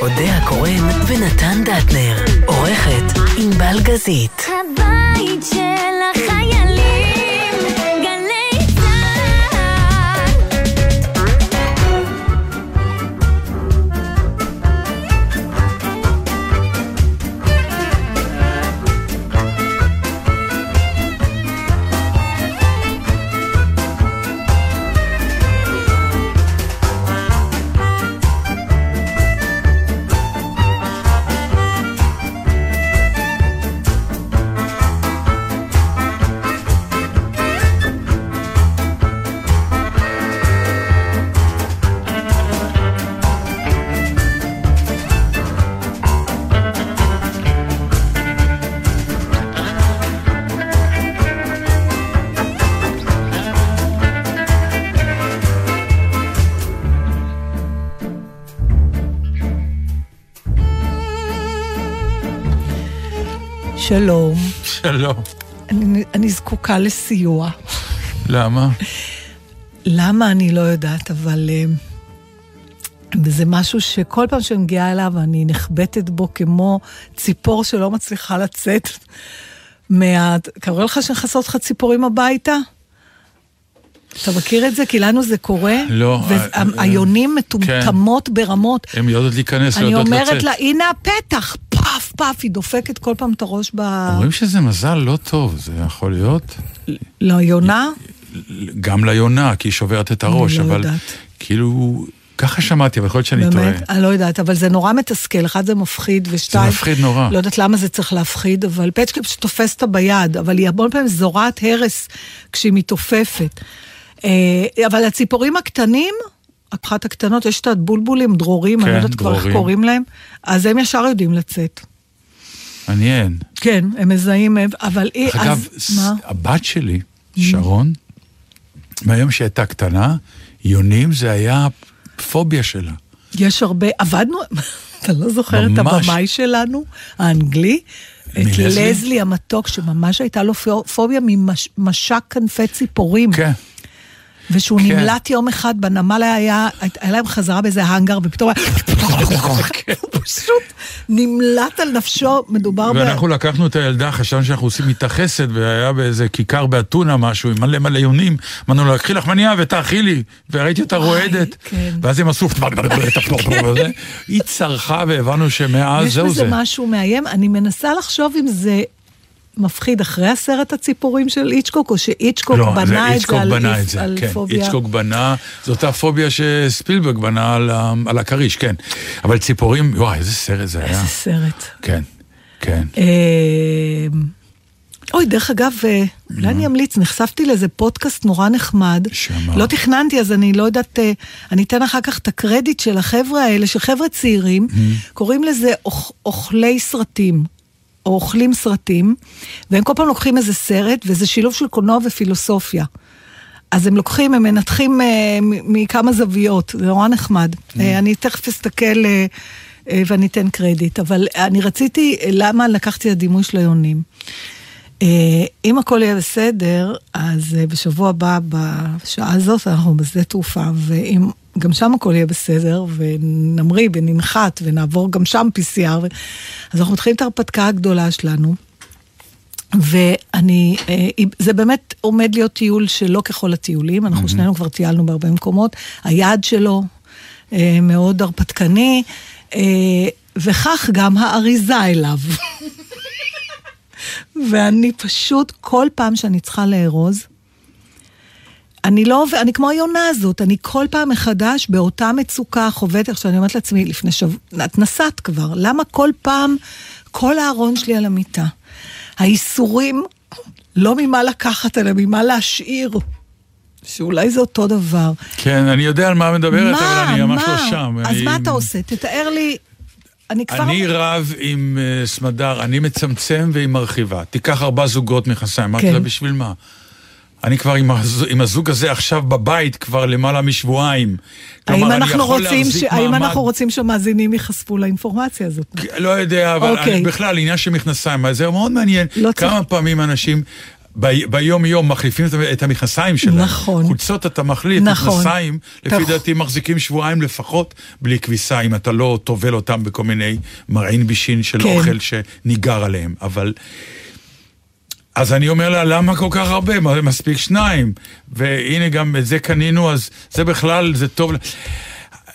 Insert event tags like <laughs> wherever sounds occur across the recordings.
אודה הקורן ונתן דטנר. עורכת ענבל גזית. הבית של שלום, שלום. אני, אני זקוקה לסיוע. למה? למה אני לא יודעת, אבל אה, זה משהו שכל פעם שאני מגיעה אליו אני נחבטת בו כמו ציפור שלא מצליחה לצאת מה... קורה לך שנכנסות לך ציפורים הביתה? אתה מכיר את זה? כי לנו זה קורה. לא, אה, אה, והיונים מטומטמות ברמות. הן יודעות להיכנס, לא אני יודעות לצאת. אומרת לה, הנה הפתח, פאף, היא דופקת כל פעם את הראש ב... אומרים שזה מזל לא טוב, זה יכול להיות? לא, יונה? גם ליונה, כי היא שוברת את הראש, לא אבל יודעת. כאילו, ככה שמעתי, אבל יכול להיות שאני טועה. באמת? אני לא יודעת, אבל זה נורא מתסכל. אחד זה מפחיד, ושתיים... מפחיד נורא. לא יודעת למה זה צריך להפחיד, אבל פצ'קה פשוט תופס אותה ביד, אבל היא המון פעמים זורעת הרס כשהיא מתעופפת. אה, אבל הציפורים הקטנים, אחת הקטנות, יש את הבולבולים, דרורים, אני כן, לא יודעת כבר איך. קוראים להם, אז הם ישר יודעים לצאת. מעניין. כן, הם מזהים, אבל היא... אגב, אז מה? הבת שלי, שרון, מהיום שהיא הייתה קטנה, יונים זה היה פוביה שלה. יש הרבה, עבדנו, <laughs> אתה לא זוכר את. הבמאי שלנו, האנגלי? את? לזלי המתוק, שממש הייתה לו פו- פוביה ממשק כנפי ציפורים. כן. ושהוא כן. נמלט יום אחד בנמל היה, היה להם חזרה באיזה האנגר, ופתאום היה... הוא פשוט נמלט על נפשו, מדובר ב... ואנחנו לקחנו את הילדה, חשבנו שאנחנו עושים איתה חסד, והיה באיזה כיכר באתונה משהו, עם מלא מלא יונים. אמרנו לה, קחי לך מניעה ותאכילי. וראיתי אותה רועדת. כן. ואז הם עשו... היא צרחה והבנו שמאז יש זהו בזה זה. משהו מאיים, אני מנסה לחשוב אם זה מפחיד אחרי הסרט הציפורים של איצ'קוק, או שאיצ'קוק לא, בנה זה את זה על, בנה את איף- זה, על כן. פוביה. איצ'קוק בנה, זו אותה פוביה שספילברג בנה על על הכריש, כן. אבל ציפורים, וואי, איזה סרט זה היה. איזה סרט. כן, כן. אה, אוי, דרך אגב, אה, אולי אני אמליץ, נחשפתי לאיזה פודקאסט נורא נחמד. שמה? לא תכננתי, אז אני לא יודעת, אה, אני אתן אחר כך את הקרדיט של החבר'ה האלה, של חבר'ה צעירים, קוראים לזה אוכ- אוכלי סרטים. או אוכלים סרטים, והם כל פעם לוקחים איזה סרט, וזה שילוב של קולנוע ופילוסופיה. אז הם לוקחים, הם מנתחים אה, מכמה זוויות, זה נורא נחמד. אה, אני תכף אסתכל אה, אה, ואני אתן קרדיט, אבל אני רציתי, למה לקחתי את הדימוי של היונים? אה, אם הכל יהיה בסדר, אז אה, בשבוע הבא, בשעה הזאת, אנחנו בשדה תעופה, ואם גם שם הכל יהיה בסדר, ונמריא וננחת ונעבור גם שם PCR, ו... אז אנחנו מתחילים את ההרפתקה הגדולה שלנו. ואני, אה, זה באמת עומד להיות טיול שלא ככל הטיולים, אנחנו שנינו כבר טיילנו בהרבה מקומות, היעד שלו אה, מאוד הרפתקני, אה, וכך גם האריזה אליו. <laughs> ואני פשוט, כל פעם שאני צריכה לארוז, אני לא, עובד- אני כמו היונה הזאת, אני כל פעם מחדש באותה מצוקה חווית, עכשיו אני אומרת לעצמי, לפני שבוע, את נסעת כבר, למה כל פעם, כל הארון שלי על המיטה? האיסורים, לא ממה לקחת, אלא ממה להשאיר. שאולי זה אותו דבר. כן, אני יודע על מה מדברת, אבל מה, אני ממש מה? לא שם. אז אני- מה אתה עושה? תתאר לי, אני כבר... אני רב עם אה, סמדר, אני מצמצם והיא מרחיבה. תיקח ארבע זוגות מכנסיים. אמרתי כן. לה, בשביל מה? אני כבר עם הז- עם הזוג הזה עכשיו בבית כבר למעלה משבועיים. האם כלומר, אני אנחנו, רוצים ש... האם מעמד- אנחנו רוצים שהמאזינים ייחשפו לאינפורמציה הזאת? לא יודע, אבל אוקיי. אני בכלל, עניין של מכנסיים, זה מאוד מעניין. לא כמה צריך- פעמים אנשים... ב- ביום יום מחליפים את- המכנסיים שלהם. נכון. חולצות אתה מחליף, נכון. מכנסיים, לפי אתה- דעתי מחזיקים שבועיים לפחות בלי כביסה, אם אתה לא טובל אותם בכל מיני מרעין בישין של כן. אוכל שניגר עליהם. אבל... אז אני אומר לה, למה כל כך הרבה? מה, מספיק שניים. והנה גם את זה קנינו, אז זה בכלל, זה טוב.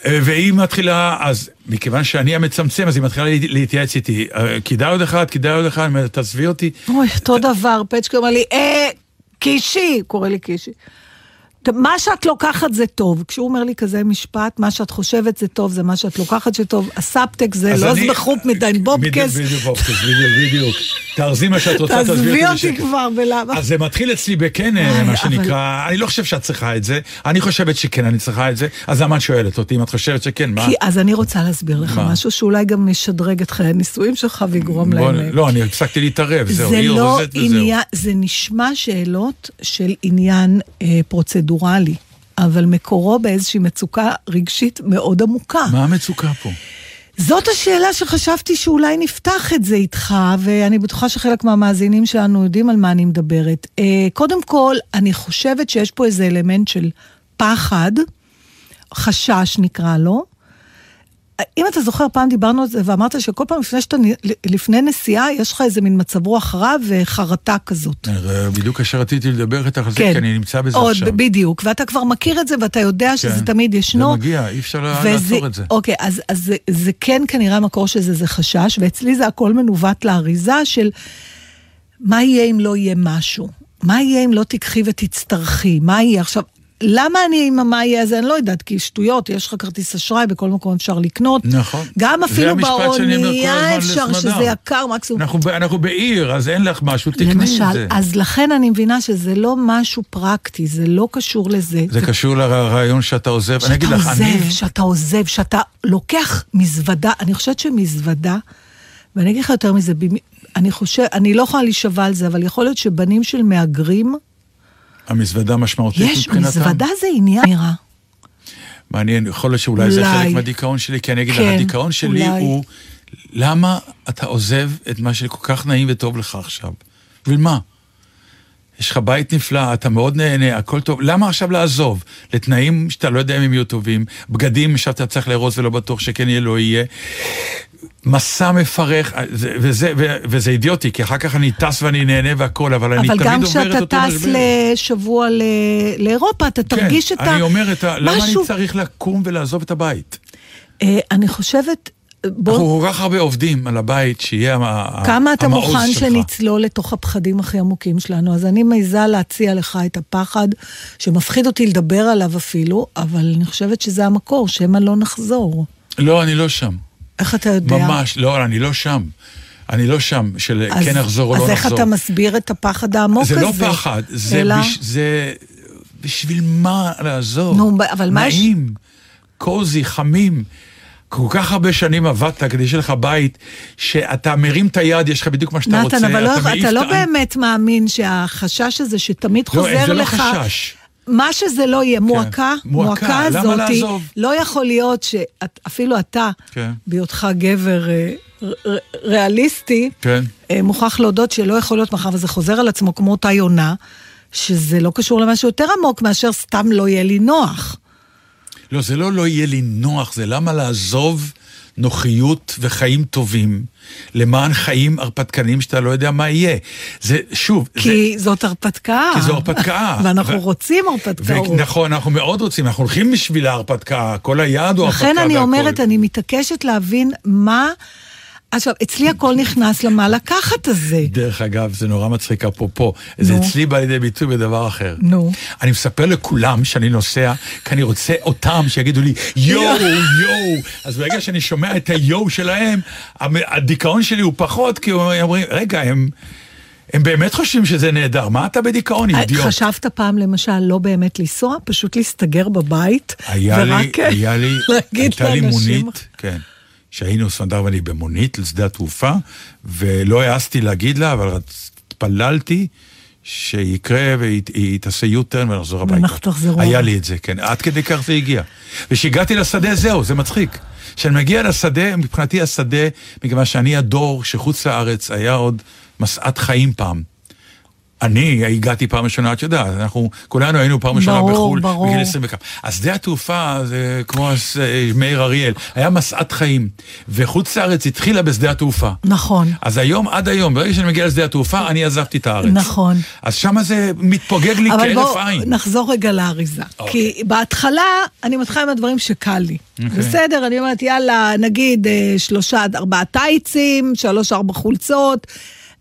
והיא מתחילה, אז מכיוון שאני המצמצם, אז היא מתחילה להת- להתייעץ איתי. אה, כדאי עוד אחד, כדאי עוד אחד, תעזבי אותי. אוי, אותו דבר, פצ'קה אומר לי, אה, קישי, קורא לי קישי. מה שאת לוקחת זה טוב. כשהוא אומר לי כזה משפט, מה שאת חושבת זה טוב, זה מה שאת לוקחת שטוב. הסאבטק זה לא זבחופ מדי בובקס. בדיוק, בדיוק. תארזי מה שאת רוצה, תעזבי אותי. כבר, ולמה? אז זה מתחיל אצלי בכן, מה שנקרא, אני לא חושב שאת צריכה את זה, אני חושבת שכן, אני צריכה את זה, אז למה את שואלת אותי אם את חושבת שכן, מה? כי אז אני רוצה להסביר לך? משהו שאולי גם ישדרג את חיי הנישואים שלך ויגרום להם... לא, אני הפסקתי להתערב, זהו, זה לא. עניין, זה נשמע שאלות של עניין אה, פרוצדורלי, אבל מקורו באיזושהי מצוקה רגשית מאוד עמוקה. מה המצוקה פה? זאת השאלה שחשבתי שאולי נפתח את זה איתך, ואני בטוחה שחלק מהמאזינים שלנו יודעים על מה אני מדברת. אה, קודם כל, אני חושבת שיש פה איזה אלמנט של פחד, חשש נקרא לו. אם אתה זוכר, פעם דיברנו על זה ואמרת שכל פעם לפני, שאתה, לפני נסיעה, יש לך איזה מין מצב רוח רע וחרטה כזאת. אה, בדיוק כאשר רציתי לדבר איתך על זה, כן. כי אני נמצא בזה עוד, עכשיו. בדיוק, ואתה כבר מכיר את זה ואתה יודע שזה כן. תמיד ישנו. זה מגיע, אי אפשר וזה- לעצור את זה. אוקיי, אז, אז זה, זה כן כנראה המקור של זה, זה חשש, ואצלי זה הכל מנווט לאריזה של מה יהיה אם לא יהיה משהו? מה יהיה אם לא תיקחי ותצטרכי? מה יהיה? עכשיו, למה אני עם יהיה הזה? אני לא יודעת, כי שטויות, יש לך כרטיס אשראי, בכל מקום אפשר לקנות. נכון. גם אפילו באונייה אפשר לסמדר. שזה יקר, מקסימום. אנחנו אנחנו בעיר, אז אין לך משהו, תקני את למשל, זה. אז לכן אני מבינה שזה לא משהו פרקטי, זה לא קשור לזה. זה קשור לרעיון שאתה עוזב. אני אגיד שאתה לך, אני... עוזב, שאתה עוזב, שאתה לוקח מזוודה, אני חושבת שמזוודה, ואני אגיד לך יותר מזה, אני חושב, אני לא יכולה להישבע על זה, אבל יכול להיות שבנים של מהגרים, המזוודה משמעותית יש, מבחינתם. מזוודה זה עניין נראה. מעניין, יכול להיות שאולי זה. חלק מהדיכאון שלי, כי אני אגיד לך, כן, הדיכאון שלי אולי. הוא, למה אתה עוזב את מה שכל כך נעים וטוב לך עכשיו? בשביל מה? יש לך בית נפלא, אתה מאוד נהנה, הכל טוב, למה עכשיו לעזוב? לתנאים שאתה לא יודע אם הם יהיו טובים, בגדים שאתה צריך לארוז ולא בטוח שכן יהיה, לא יהיה. מסע מפרך, זה- וזה, ו- וזה אידיוטי, כי אחר כך אני טס ואני נהנה והכל, אבל אני אבל תמיד גם עובר את כשאתה אותו טס משבר. לשבוע ל- לאירופה, אתה תרגיש את ה... אני אומר, את ה... למה אני משהו- צריך לקום ולעזוב את הבית? אה, אני חושבת, בוא, אנחנו כל כך הרבה עובדים על הבית, שיהיה ה- כמה אתה המעוז מוכן שלך. שנצלול לתוך הפחדים הכי עמוקים שלנו? אז אני מעיזה להציע לך את הפחד, שמפחיד אותי לדבר עליו אפילו, אבל אני חושבת שזה המקור, שמא לא נחזור. לא, אני לא שם. איך אתה יודע? ממש, לא, אני לא שם. אני לא שם, של אז, כן אחזור או לא אז נחזור. איך אתה מסביר את הפחד העמוק זה הזה? לא פחד, זה, אלא... בש... זה בשביל מה לעזוב? נו, אבל מה יש- נעים, קוזי, חמים. כל כך הרבה שנים עבדת כדי שיהיה לך בית, שאתה מרים את היד, יש לך בדיוק מה שאתה רוצה. נתן, אבל לא, אתה לא את ה- באמת מאמין שהחשש הזה שתמיד לא, חוזר זה לא לך... חשש. מה שזה לא יהיה, מועקה, מועקה, מועקה הזאתי, לעזוב? לא יכול להיות שאפילו אתה, כן. בהיותך גבר אה, ריאליסטי, כן. אה, מוכרח להודות שלא יכול להיות מאחר וזה חוזר על עצמו כמו אותה יונה, שזה לא קשור למשהו יותר עמוק מאשר סתם לא יהיה לי נוח. לא, זה לא לא יהיה לי נוח, זה למה לעזוב נוחיות וחיים טובים למען חיים הרפתקניים שאתה לא יודע מה יהיה. זה, שוב, זה... כי זאת הרפתקה. כי זו הרפתקה. <laughs> ואנחנו ו- רוצים הרפתקאות. נכון, אנחנו מאוד רוצים, אנחנו הולכים בשביל ההרפתקה, כל היעד הוא הרפתקה לכן אני והכל. אומרת, אני מתעקשת להבין מה... עכשיו, אצלי הכל נכנס למה לקחת הזה. דרך אגב, זה נורא מצחיק אפרופו, זה. אצלי בא לידי ביטוי בדבר אחר. נו. אני מספר לכולם שאני נוסע, כי אני רוצה אותם שיגידו לי יואו, <laughs> יואו. אז ברגע שאני שומע את היואו שלהם, הדיכאון שלי הוא פחות, כי הם אומרים, רגע, הם... הם באמת חושבים שזה נהדר, מה אתה בדיכאון, אידיוט? אה, חשבת פעם למשל לא באמת לנסוע, פשוט להסתגר בבית, היה לי, ורק היה לי, להגיד הייתה לי לאנשים- מונית, כן, שהיינו ספנדר ואני במונית לשדה התעופה, ולא העזתי להגיד לה, אבל התפללתי שיקרה והיא היא תעשה יוטרן ונחזור הביתה. ואנחנו תחזרו. היה לי את זה, כן, עד כדי כך זה הגיע. וכשהגעתי לשדה, זהו, זה מצחיק. כשאני מגיע לשדה, מבחינתי השדה, מכיוון שאני הדור שחוץ לארץ היה עוד משאת חיים פעם. אני הגעתי פעם ראשונה, את יודעת, אנחנו כולנו היינו פעם ראשונה ברור, בחו"ל, ברור. בגיל 20 וכמה. אז שדה התעופה זה כמו אה, מאיר אריאל, היה משאת חיים, וחוץ לארץ התחילה בשדה התעופה. נכון. אז היום, עד היום, ברגע שאני מגיע לשדה התעופה, אני עזבתי את הארץ. נכון. אז שמה זה מתפוגג לי אבל כהרף בואו עין. נחזור רגע לאריזה. אוקיי. כי בהתחלה אני מתחילה עם הדברים שקל לי. אוקיי. בסדר, אני אומרת, יאללה, נגיד אה, שלושה עד ארבעה טייצים, שלוש ארבע חולצות.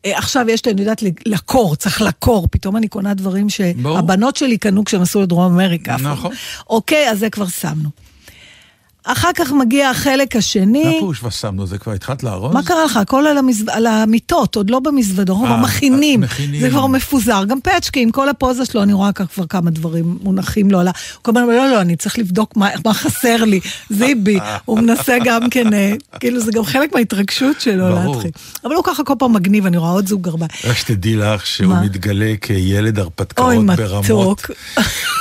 אה, עכשיו יש לי, אני יודעת, לקור, צריך לקור. פתאום אני קונה דברים. שהבנות שלי קנו כשהם עשו לדרום אמריקה. נכון. אוקיי, אז זה כבר שמנו. אחר כך מגיע החלק השני. מה פירוש ושמנו? זה כבר התחלת לארוז? מה קרה לך? הכל על, המזו... על המיטות, עוד לא במזוודות, אנחנו אה, כבר מכינים. מכינים. זה כבר מפוזר. גם פצ'קי, עם כל הפוזה שלו, אני רואה כ- כבר כמה דברים מונחים לו על ה... הוא כל הזמן אומר, לא, לא, אני צריך לבדוק מה, מה חסר לי. זיבי, הוא מנסה גם כן, אה, כאילו, זה גם חלק מההתרגשות שלו. להתחיל. אבל הוא ככה כל פעם מגניב, אני רואה עוד זוג גרביים. רק שתדעי לך שהוא מה? מתגלה כילד הרפתקאות אוי, ברמות. מתוק.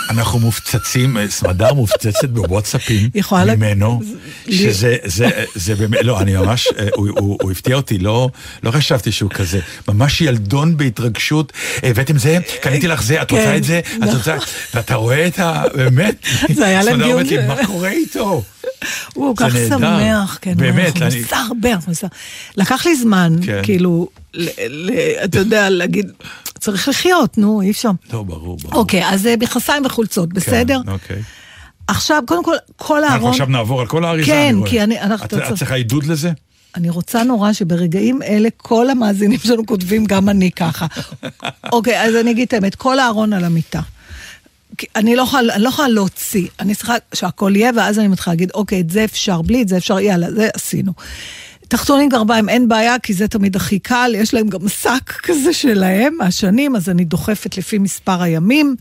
אנחנו מופצצים, אה, סמדר מופצצת בוואטסאפים יכולה ממנו, שזה זה, זה באמת, לא, אני ממש, אה, הוא, הוא, הוא הפתיע אותי, לא, לא חשבתי שהוא כזה, ממש ילדון בהתרגשות, הבאתם זה, קניתי לך זה, את רוצה כן, את זה, את נכון. רוצה, ואתה רואה את ה... באמת, <laughs> זה היה להם דיון מה קורה איתו? הוא כל כך. שמח, כן. באמת, אני- ניסע הרבה, אנחנו ניסע. לקח לי זמן, כן. כאילו, אתה יודע, להגיד, צריך לחיות, נו, אי אפשר. לא, ברור, ברור. אוקיי, אז אה, מכנסיים וחולצות, כן, בסדר? אוקיי. עכשיו, קודם כל, כל אנחנו הארון, עכשיו נעבור על כל האריזה, כן, אני רואה. כי אני- אנחנו- את- את צריכה עידוד לזה? אני רוצה נורא שברגעים אלה כל המאזינים שלנו כותבים, גם אני ככה. <laughs> אוקיי, אז אני אגיד את האמת, כל הארון על המיטה. אני לא יכולה, לא יכולה להוציא, אני צריכה שהכל יהיה, ואז אני מתחילה להגיד, אוקיי, את זה אפשר, בלי את זה אפשר, יאללה, זה עשינו. תחתונים גרביים אין בעיה, כי זה תמיד הכי קל, יש להם גם שק כזה שלהם מהשנים, אז אני דוחפת לפי מספר הימים,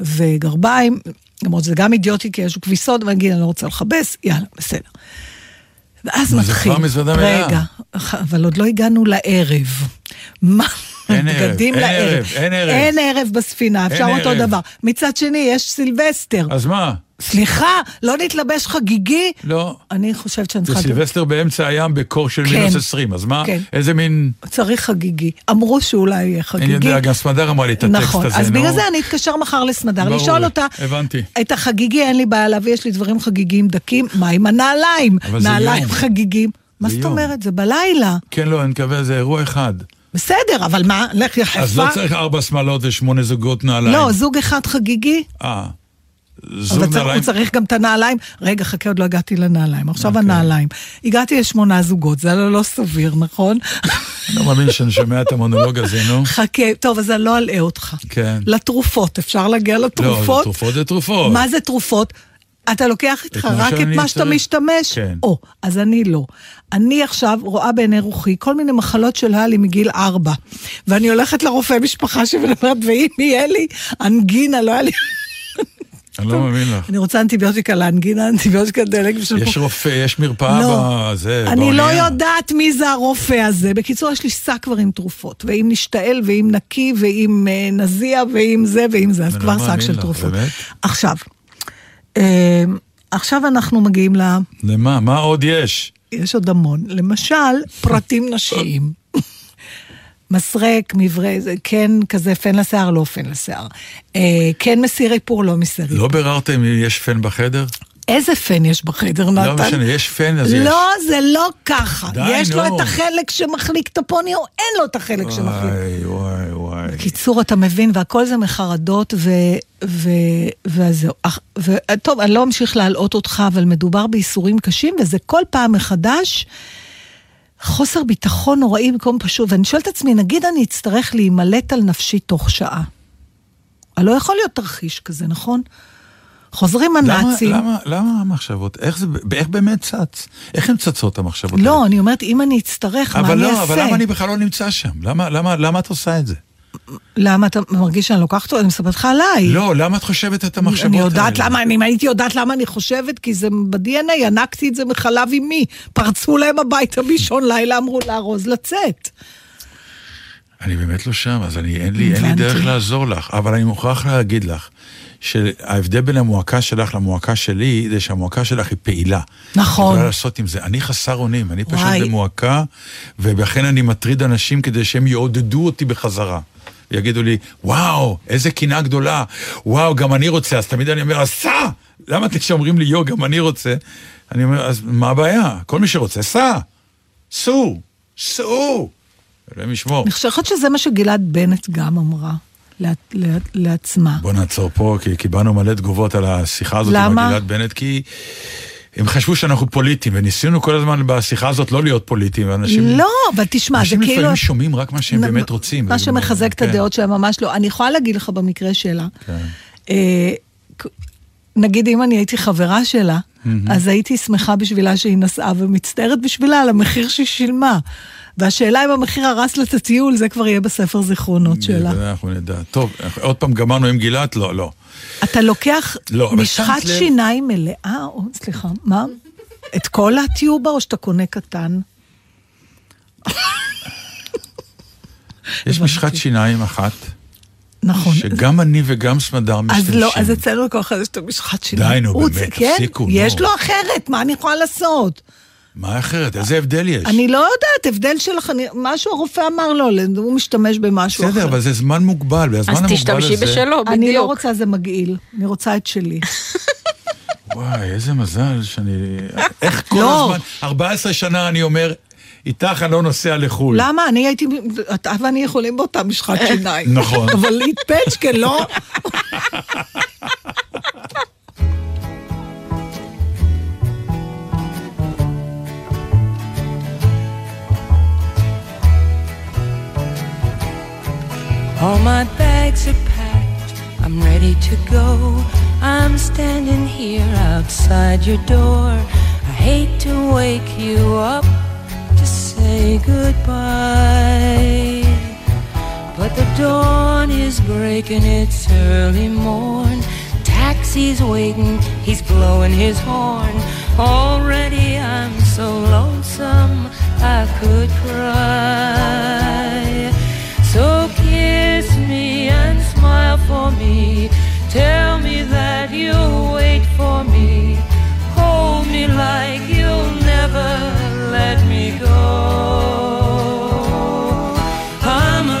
וגרביים, למרות שזה גם אידיוטי, כי יש כביסות, ואני אגיד, אני לא רוצה לכבס, יאללה, בסדר. ואז מתחיל. רגע, אבל עוד לא הגענו לערב. מה? אין ערב, אין. ערב, אין ערב. אין ערב בספינה, אפשר אותו. דבר. מצד שני, יש סילבסטר. אז מה? סליחה, לא נתלבש חגיגי? לא. אני חושבת שאני זה צריכה... סילבסטר באמצע הים בקור של כן. מינוס 20, אז מה? כן. איזה מין... צריך חגיגי. אמרו שאולי יהיה חגיגי. אני יודע, גם סמדר אמרה לי את הטקסט נכון, הזה, אז נו. בגלל זה אני אתקשר מחר לסמדר, ברור לשאול אותה, הבנתי. את החגיגי אין לי בעיה להביא, יש לי דברים חגיגיים דקים, מה עם הנעליים? זה נעליים. חגיגיים. מה זה זאת. אומרת? זה בלילה. כן, לא, אני מקווה, זה אירוע אחד. בסדר, אבל מה, לך יחפה. אז לא צריך ארבע שמאלות ושמונה זוגות נעליים. לא, זוג אחד חגיגי, אה. זוג אבל צריך, הוא נעליים... צריך גם את הנעליים. רגע, חכה, עוד לא הגעתי לנעליים. עכשיו אוקיי. הנעליים. הגעתי לשמונה זוגות, זה לא, לא סביר, נכון? לא מאמין שאני שומע את המונולוג הזה, נו. חכה, טוב, אז אני לא אלאה אותך. כן. לתרופות, אפשר להגיע לא, לתרופות? זה תרופות זה תרופות. מה זה תרופות? אתה לוקח איתך רק את מה שאתה. משתמש? כן. או, אז אני לא. אני עכשיו רואה בעיני רוחי כל מיני מחלות שהיה לי מגיל ארבע. ואני הולכת לרופא משפחה שמדברת, ואם יהיה לי אנגינה, לא היה לי... אני לא מאמין לך. אני רוצה אנטיביוטיקה לאנגינה, אנטיביוטיקה דלק. בשביל יש רופא, יש מרפאה לא, בזה, אני לא. יודעת מי זה הרופא הזה. בקיצור, יש לי שק כבר עם תרופות, ועם נשתעל, ועם נקי, ועם אה, נזיע, ועם זה, ועם זה, אז אני כבר לא שק של תרופות. עכשיו, אה, עכשיו אנחנו מגיעים ל... למה? מה עוד יש? יש עוד המון. למשל, פרטים נשיים. מסרק, מברז, כן כזה פן לשיער, לא פן לשיער. אה, כן מסיר איפור, לא מסיר איפור. לא ביררתם אם יש פן בחדר? איזה פן יש בחדר, נתן? לא משנה, יש פן אז יש. לא, זה לא ככה. די, יש לו. את החלק שמחליק את הפוני, או אין לו את החלק שמחליק. וואי, וואי, וואי. קיצור, אתה מבין, והכל זה מחרדות, ו... ו... וזהו. ו... טוב, אני לא אמשיך להלאות אותך, אבל מדובר בייסורים קשים, וזה כל פעם מחדש חוסר ביטחון נוראי במקום פשוט. ואני שואלת את עצמי, נגיד אני אצטרך להימלט על נפשי תוך שעה. לא יכול להיות תרחיש כזה, נכון? חוזרים למה, הנאצים. למה, למה המחשבות? איך זה, איך באמת צץ? איך הן צצות המחשבות לא, האלה? אני אומרת, אם אני אצטרך, מה אבל אני לא, אעשה? אבל למה אני בכלל לא נמצא שם? למה, למה, למה את עושה את זה? למה אתה מרגיש שאני לוקחת אותו? אני מספרת לך עליי. לא, למה את חושבת את המחשבות אני האלה? יודעת למה, אני, אם הייתי יודעת למה אני חושבת, כי זה ב-DNA, ינקתי את זה מחלב אמי. פרצו להם הביתה באישון לילה, אמרו לארוז לצאת. אני באמת לא שם, אז אני, אין, לי, אין לי. דרך לעזור לך, אבל אני מוכרח להגיד לך, שההבדל בין המועקה שלך למועקה שלי, זה שהמועקה שלך היא פעילה. נכון. היא יכולה לעשות עם זה. אני חסר אונים, אני פשוט וואי. במועקה, ולכן אני מטריד אנשים כדי שהם יעודדו אותי בחזרה. יגידו לי, וואו, איזה קנאה גדולה, וואו, גם אני רוצה, אז תמיד אני אומר, אז סע! למה אתם שאומרים לי, יו, גם אני רוצה? אני אומר, אז מה הבעיה? כל מי שרוצה, סע! סעו! סעו! אלוהים ישמור. אני חושבת שזה מה שגלעד בנט גם אמרה לעצ- לעצ- לעצמה. בוא נעצור פה, כי קיבלנו מלא תגובות על השיחה הזאת עם למה? גלעד בנט, כי הם חשבו שאנחנו פוליטיים, וניסינו כל הזמן בשיחה הזאת לא להיות פוליטיים, ואנשים... לא, אבל תשמע, זה אנשים כאילו... לפעמים שומעים רק מה שהם נ- באמת רוצים. מה שמחזק את כן. הדעות שלהם ממש לא. אני יכולה להגיד לך במקרה שלה, כן. אה, נגיד אם אני הייתי חברה שלה, אז הייתי שמחה בשבילה שהיא נסעה ומצטערת בשבילה על המחיר שהיא שילמה. והשאלה אם המחיר הרס לה את הטיול, זה כבר יהיה בספר זיכרונות שלה. אנחנו נדע. טוב, עוד פעם גמרנו עם גלעד? לא, לא. אתה לוקח לא, משחת שיניים מלאה, או סליחה, מה? את כל הטיובה או שאתה קונה קטן? יש משחת שיניים אחת, נכון. שגם אני וגם סמדר אז משתמשים. לא, אז אצלנו אחד יש את המשחת שיניים. די, נו, באמת, כן, תפסיקו, נו. יש לו אחרת, מה אני יכולה לעשות? מה אחרת? איזה הבדל יש? אני לא יודעת, הבדל שלך, אני- משהו הרופא אמר לו, הוא משתמש במשהו אחר. בסדר, אבל זה זמן מוגבל, והזמן אז המוגבל תשתמשי הזה... בשלו, בדיוק. אני לא רוצה זה מגעיל, אני רוצה את שלי. <laughs> וואי, איזה מזל שאני... איך <laughs> כל לא. הזמן, 14 שנה אני אומר, איתך אני לא נוסע לחו"ל. למה? אני הייתי, אתה ואני יכולים באותה משחת <laughs> שיניים. נכון. אבל להתפצ'קה, לא? All my bags are packed, I'm ready to go. I'm standing here outside your door. I hate to wake you up to say goodbye. But the dawn is breaking, it's early morn. Taxi's waiting, he's blowing his horn. Already I'm so lonesome, I could cry. Smile for me. Tell me that you'll wait for me. Hold me like you'll never let me go. I'm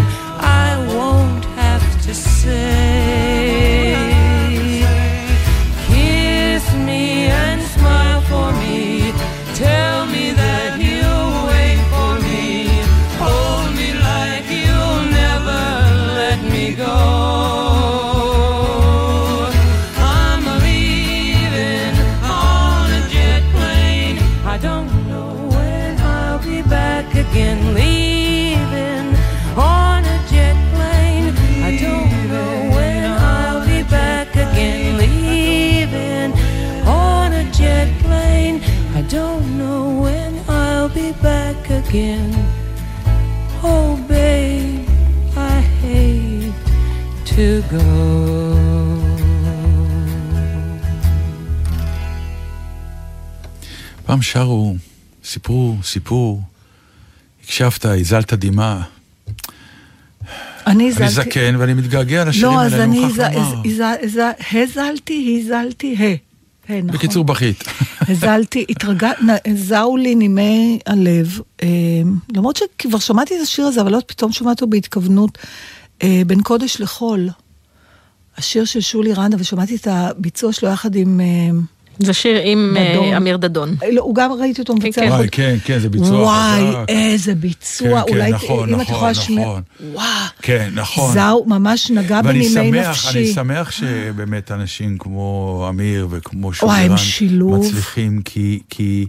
对 again. Oh, babe, I hate to go. פעם שרו סיפור, סיפור. הקשבת, הזלת דמעה. אני אני הזלתי... זקן ואני מתגעגע לשירים לא, אז האלה, אני אני מוכרח לומר. הז- הז- הז- הזלתי, הזלתי, ה. ה, נכון. בקיצור, בכית. <laughs> הזלתי, התרגע... נ- זעו לי נימי הלב, אה, למרות שכבר שמעתי את השיר הזה, אבל עוד פתאום שמעתי אותו בהתכוונות, אה, בין קודש לחול. השיר של שולי רנדה, ושמעתי את הביצוע שלו יחד עם... זה שיר עם אה, דדון. אמיר דדון. לא, הוא גם ראיתי אותו מבצע. כן. וואי, כן, כן, זה ביצוע וואי, חזק. איזה ביצוע. כן, כן, אולי, נכון, אם את נכון, יכולה להשמיע... נכון. וואו. כן, נכון. זאו ממש נגע ואני בנימי שמח, נפשי. אני שמח שבאמת אנשים כמו אמיר וכמו שילוב. מצליחים, כי, כי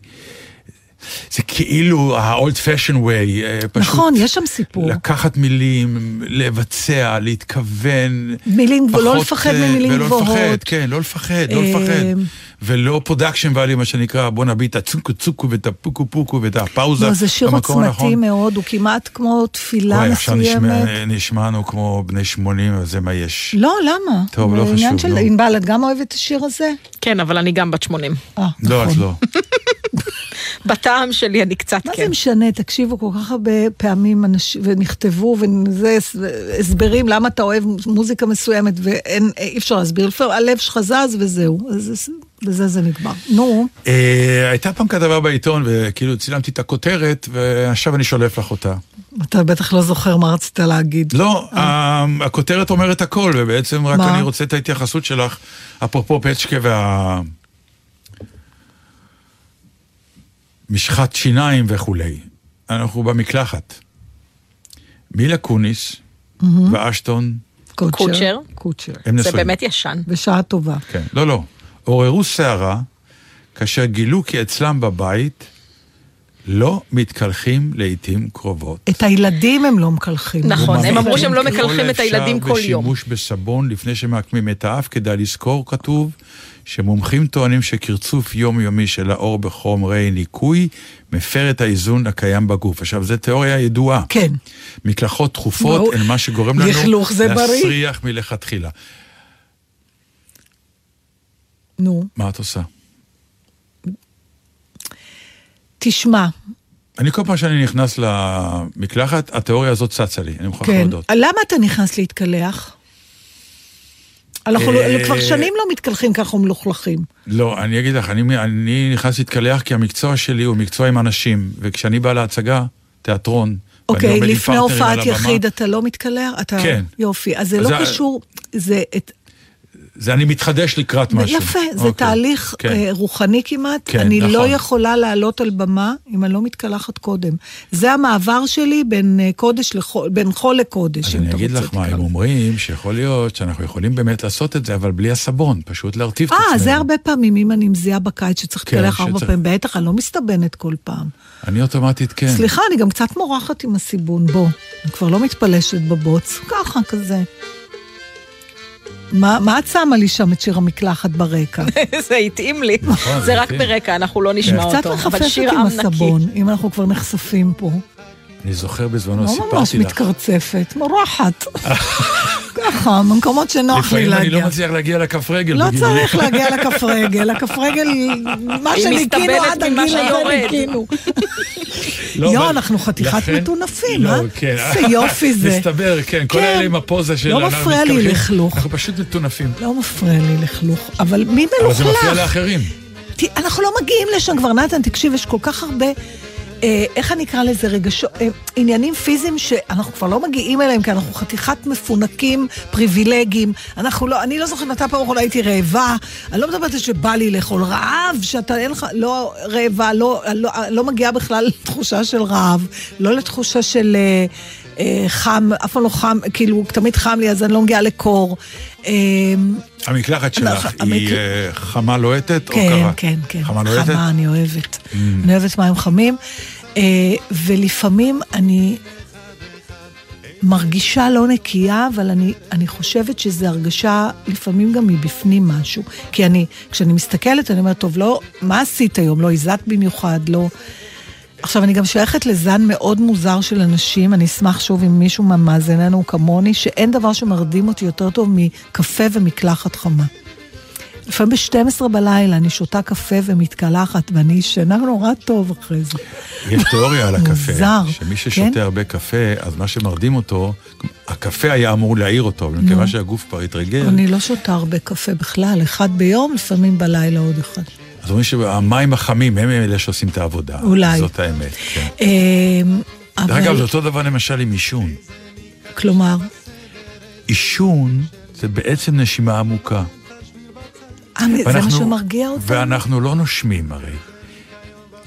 זה כאילו ה-old fashion way, אה, פשוט נכון, יש שם סיפור. לקחת מילים, לבצע, להתכוון. מילים, ולא פחות, לפחד אה, ממילים ולא גבוהות. לפחד, כן, לא לפחד, לא לפחד. ולא production value, מה שנקרא, בוא נביא את הצוקו צוקו ואת הפוקו פוקו ואת הפאוזה. לא, זה שיר עוצמתי. מאוד, הוא כמעט כמו תפילה וואי, עכשיו מסוימת. נשמע- נשמענו כמו בני 80, אז זה מה יש. לא, למה? טוב, לא חשוב, של... נו. ענבל, את גם אוהבת את השיר הזה? כן, אבל אני גם בת 80. אה, לא, נכון. את לא. <laughs> בטעם שלי אני קצת מה כן. זה משנה? תקשיבו, כל כך הרבה פעמים אנשים, ונכתבו, וזה הסברים למה אתה אוהב מוזיקה מסוימת, ואי אפשר להסביר. לפעמים הלב שלך זז וזהו. אז בזה זה נגמר. נו, אה, הייתה פעם כתבה בעיתון, וכאילו צילמתי את הכותרת, ועכשיו אני שולף לך אותה. אתה בטח לא זוכר מה רצית להגיד. לא, ה- הכותרת אומרת הכל, ובעצם רק מה? אני רוצה את ההתייחסות שלך, אפרופו פצ'קה וה... משחת שיניים וכולי. אנחנו במקלחת. מילה קוניס ואשטון, קוצ'ר. קוצ'ר. הם זה נשואים. באמת ישן. בשעה טובה. כן. לא, לא. עוררו סערה כאשר גילו כי אצלם בבית לא מתקלחים לעיתים קרובות. את הילדים הם לא מקלחים. נכון, הם אמרו שהם לא מקלחים את הילדים כל יום. בשימוש בסבון לפני שמעקמים את האף, כדאי לזכור, כתוב, שמומחים טוענים שקרצוף יומיומי של האור בחומרי ניקוי מפר את האיזון הקיים בגוף. עכשיו, זו תיאוריה ידועה. כן. מקלחות תכופות. הן מה שגורם לנו. להסריח מלכתחילה. נו, מה את עושה? תשמע, אני כל פעם שאני נכנס למקלחת, התיאוריה הזאת צצה לי, אני מוכרח כן. להודות. למה אתה נכנס להתקלח? אנחנו אה, לא- כבר שנים לא מתקלחים ככה מלוכלכים. לא, אני אגיד לך, אני, אני נכנס להתקלח כי המקצוע שלי הוא מקצוע עם אנשים, וכשאני בא להצגה, תיאטרון, אוקיי, עם לפני הופעת יחיד אתה לא מתקלח? אתה... כן. יופי, אז זה לא זה- קשור, זה... את- זה אני מתחדש לקראת משהו. יפה, זה אוקיי. תהליך כן. אה, רוחני כמעט. כן, אני לא נכון. יכולה לעלות על במה אם אני לא מתקלחת קודם. זה המעבר שלי בין אה, קודש לחול, בין חול לקודש, אז אני אגיד לך מה, הם. אומרים שיכול להיות שאנחנו יכולים באמת לעשות את זה, אבל בלי הסבון, פשוט להרטיב את עצמנו. אה, זה הרבה פעמים, אם אני מזיעה בקיץ שצריך כן, להתקלח ארבע שצריך- פעמים, בטח, אני לא מסתבנת כל פעם. אני אוטומטית כן. סליחה, אני גם קצת מורחת עם הסיבון, בוא. אני כבר לא מתפלשת בבוץ, ככה, כזה. מה, מה את שמה לי שם את שיר המקלחת ברקע? <laughs> זה התאים לי. נכון, זה רק. ברקע, אנחנו לא נשמע קצת אותו. אבל מחפפת שיר עם. הסבון, אם אנחנו כבר נחשפים פה. אני זוכר בזמנו, לא ממש סיפרתי לך. מתקרצפת, מורחת. <laughs> ככה, במקומות שנוח לי לפעמים אני להגיע. לא מצליח להגיע לכף רגל. לא. צריך להגיע לכף רגל, הכף רגל, <laughs> מה שניקינו עד הגיל הזה. ניקינו. <laughs> לא, יואו, אבל- אנחנו חתיכת מטונפים, לא, אה? כן. איזה יופי זה. מסתבר, כן, כל כן. האלה עם הפוזה של... לא מפריע לי. לכלוך. אנחנו פשוט מטונפים. לא מפריע לי לכלוך, אבל מי אבל זה מפריע מלוכלך? לאחרים. אנחנו לא מגיעים לשם כבר, נתן, תקשיב, יש כל כך הרבה, איך אני אקרא לזה, רגשות, אה, עניינים פיזיים שאנחנו כבר לא מגיעים אליהם, כי אנחנו חתיכת מפונקים, פריבילגיים. אנחנו לא, אני לא זוכרת מתי פעם אחרונה הייתי רעבה, אני לא מדברת על שבא לי לאכול רעב, שאתה אין לך, לא רעבה, לא, לא, לא מגיעה בכלל לתחושה של רעב, לא לתחושה של... אה, אה, חם, אף פעם לא חם, כאילו, תמיד חם לי, אז אני לא מגיעה לקור. אה, המקלחת שלך היא אה, חמה לוהטת או כן, קרה? כן, כן. חמה לוהטת? Mm. חמה, אני אוהבת. אני אוהבת מים חמים. אה, ולפעמים אני מרגישה לא נקייה, אבל אני, אני חושבת שזו הרגשה, לפעמים גם מבפנים משהו. כי אני, כשאני מסתכלת, אני אומרת, טוב, לא, מה עשית היום? לא הזעת במיוחד, לא... עכשיו, אני גם שייכת לזן מאוד מוזר של אנשים, אני אשמח שוב אם מישהו מהמאזיננו כמוני, שאין דבר שמרדים אותי יותר טוב מקפה ומקלחת חמה. לפעמים ב-12 בלילה אני שותה קפה ומתקלחת, ואני ישנה נורא טוב אחרי זה. יש תיאוריה על הקפה, מוזר, שמי כן? ששותה הרבה קפה, אז מה שמרדים אותו, הקפה היה אמור להעיר אותו, אבל מכיוון שהגוף כבר התרגל, אני לא שותה הרבה קפה בכלל, אחד ביום, לפעמים בלילה עוד אחד. אז אומרים שהמים החמים הם אלה שעושים את העבודה. אולי. זאת האמת, כן. אמ, דרך אגב, זה אותו דבר למשל עם עישון. כלומר, עישון זה בעצם נשימה עמוקה. אה, זה מה ואנחנו- שמרגיע אותנו? ואנחנו לא נושמים הרי.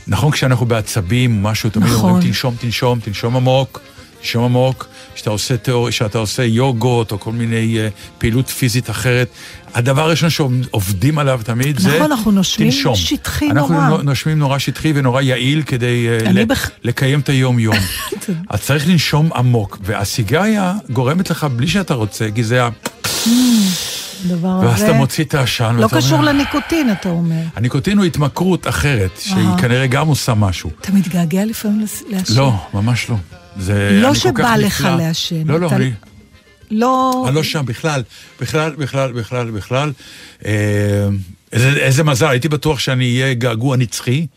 נכון, כשאנחנו בעצבים משהו, תמיד נכון. אומרים תנשום, תנשום, תנשום עמוק, תנשום עמוק. כשאתה עושה תיאוריה, כשאתה עושה יוגות או כל מיני uh, פעילות פיזית אחרת, הדבר הראשון שעובדים עליו תמיד זה נכון, אנחנו נושמים תנשום. שטחי אנחנו נורא. נו- נושמים נורא שטחי ונורא יעיל כדי uh, אני ל- בח- לקיים את היום-יום. <laughs> אז צריך לנשום עמוק, והסיגריה גורמת לך בלי שאתה רוצה, כי זה ה... דבר ואז הזה... אתה מוציא את העשן. לא ואתה אומר, קשור לניקוטין, אתה אומר. הניקוטין הוא התמכרות אחרת, שהיא. כנראה גם עושה משהו. אתה מתגעגע לפעמים לעשן? לא, ממש לא. זה לא שבא לך. לעשן, לא, לא, אתה- אני לא... אני לא שם בכלל, בכלל, בכלל, בכלל, בכלל. אה, איזה איזה מזל, הייתי בטוח שאני אהיה געגוע נצחי,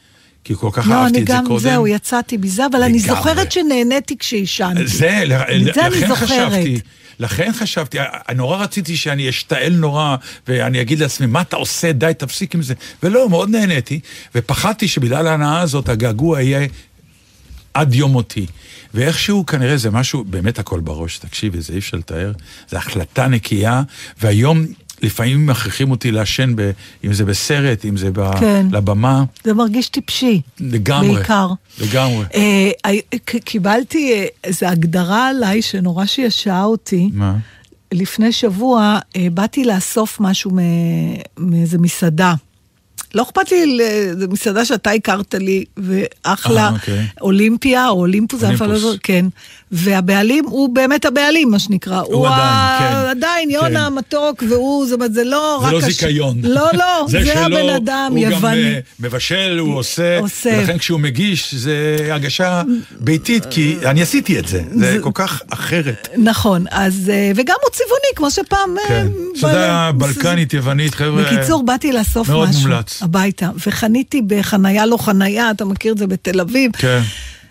כי כל כך לא, אהבתי אני את זה גם, קודם. זהו, יצאתי מזה, אבל אני. זוכרת שנהניתי כשעישנתי. זה, זה אני זוכרת. חשבתי, לכן חשבתי, נורא רציתי שאני אשתעל נורא, ואני אגיד לעצמי, מה אתה עושה, די, תפסיק עם זה. ולא, מאוד נהניתי, ופחדתי שבגלל ההנאה הזאת, הגעגוע יהיה עד יום מותי. ואיכשהו כנראה זה משהו, באמת הכל בראש, תקשיבי, זה אי אפשר לתאר, זו החלטה נקייה, והיום לפעמים מכריחים אותי לעשן, ב, אם זה בסרט, אם זה ב, כן. לבמה, זה מרגיש טיפשי. לגמרי. בעיקר. לגמרי. אה, אה, קיבלתי אה, איזו הגדרה עליי שנורא שישעה אותי. מה? לפני שבוע אה, באתי לאסוף משהו מ- מאיזה מסעדה. לא אכפת לי, זו מסעדה שאתה הכרת לי, ואחלה, אה, אוקיי. אולימפיה או אולימפוס, אפילו לא אולימפוס. זוכרת, כן. והבעלים הוא באמת הבעלים, מה שנקרא. הוא, עדיין, ה- כן. עדיין, כן. יונה המתוק, והוא, זאת אומרת, זה לא זה רק... לא הש- זיכיון. לא, לא, <laughs> זה, שלו, הבן אדם, הוא גם יווני. אה, מבשל, הוא עושה, עושה. ולכן כשהוא מגיש, זה הגשה ביתית, כי אני עשיתי את זה, זה כל כך אחרת. נכון, אז, אה, וגם הוא צבעוני, כמו שפעם... אה, כן. בעלי- סעודה בלקנית, יוונית, חבר'ה. בקיצור, באתי לאסוף מאוד משהו מומלץ. הביתה, וחניתי בחנייה לא חנייה, אתה מכיר את זה בתל אביב. כן.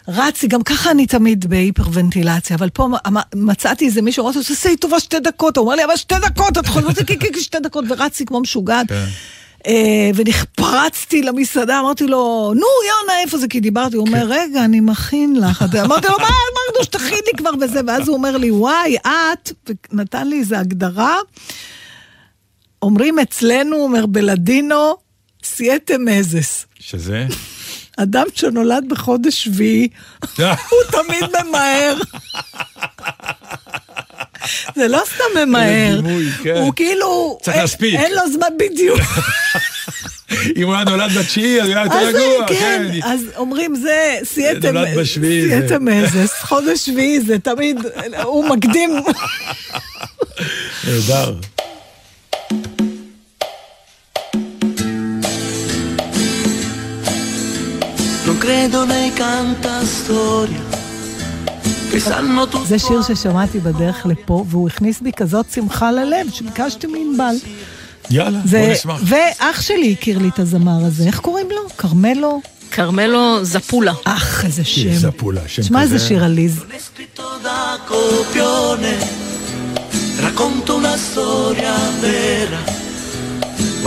רצתי, גם ככה אני תמיד בהיפרוונטילציה, אבל פה מצאתי איזה מישהו, אמרתי לו, תעשה לי טובה שתי דקות, הוא אמר לי, אבל שתי דקות, את חוזרת לי שתי דקות, ורצתי כמו משוגעת. כן. אה, ונחפרצתי למסעדה, אמרתי לו, נו, יונה, איפה זה? כי דיברתי, הוא אומר, רגע, אני מכין לך. אמרתי לו, מה, אמרנו שתכין לי כבר וזה, ואז הוא אומר לי, וואי, את, ונתן לי איזו הגדרה, אומרים אצלנו, אומר, בלדינו, סייטה מזס. שזה? אדם שנולד בחודש שביעי, <laughs> הוא תמיד ממהר. זה לא סתם ממהר, כן. הוא כאילו, אין- לו זמן בדיוק. <laughs> אם הוא היה נולד בתשיעי, אז הוא היה יותר רגוע, כן, כן. אז אומרים זה סייטה מזס, <laughs> חודש שביעי זה תמיד, הוא מקדים. נהדר. Non credo nei cantastoria sanno tutto. זה שיר ששמעתי בדרך לפה, והוא הכניס בי כזאת שמחה ללב, שביקשתי מענבל. יאללה, בוא זה- נשמח. ואח שלי הכיר לי את הזמר הזה, איך קוראים לו? כרמלו? כרמלו זפולה. אח, איזה שם. זפולה, שם איזה כזה. שיר עליז. È scritto da copione, racconto una storia vera.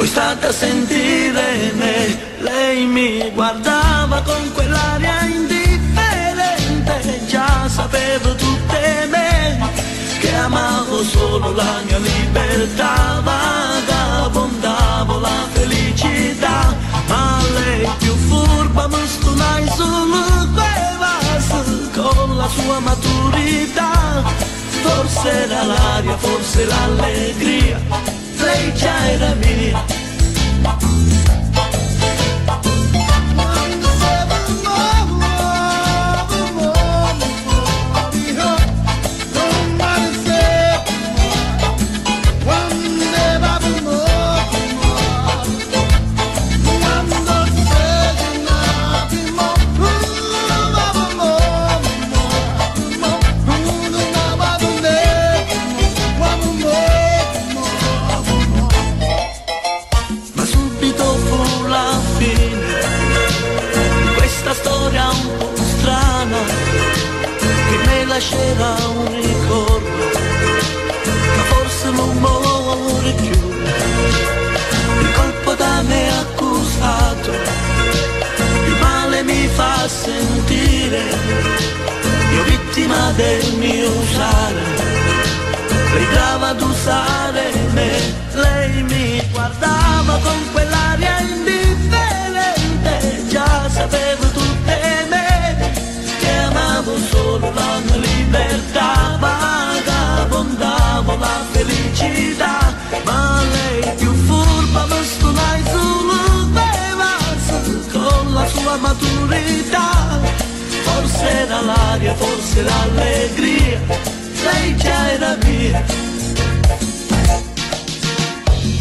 Voi state a sentire me, lei mi guardava con quell'aria indifferente, già sapevo tutte me, che amavo solo la mia libertà, vagabondavo la felicità, ma lei più furba mi stunai solo con la sua maturità, forse era l'aria, forse l'allegria, play child a minute. Lascerà un ricordo, ma forse non muore più. Il colpo da me accusato, il male mi fa sentire, io vittima del mio usare, lei brava ad usare maturità, forse era l'aria, forse l'allegria, lei già era mia.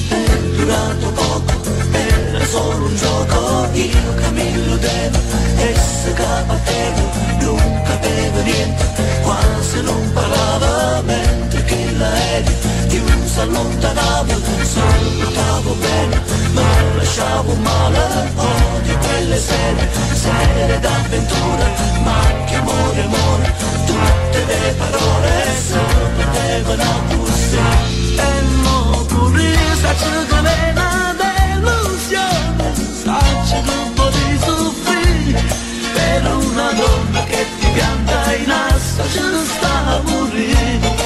È durato poco, era solo un gioco, io che mi illudevo, essa che battevo, non capivo niente, quasi non parlava, mentre che l'aereo io si salutavo bene, ma lasciavo male, odio quelle sere, sere d'avventura, ma che amore, amore, tutte le parole. Se potevano così. E mo pure sacci che me una delusione, sacci un po' di soffrire, per una donna che ti pianta in assa ci sta a morire.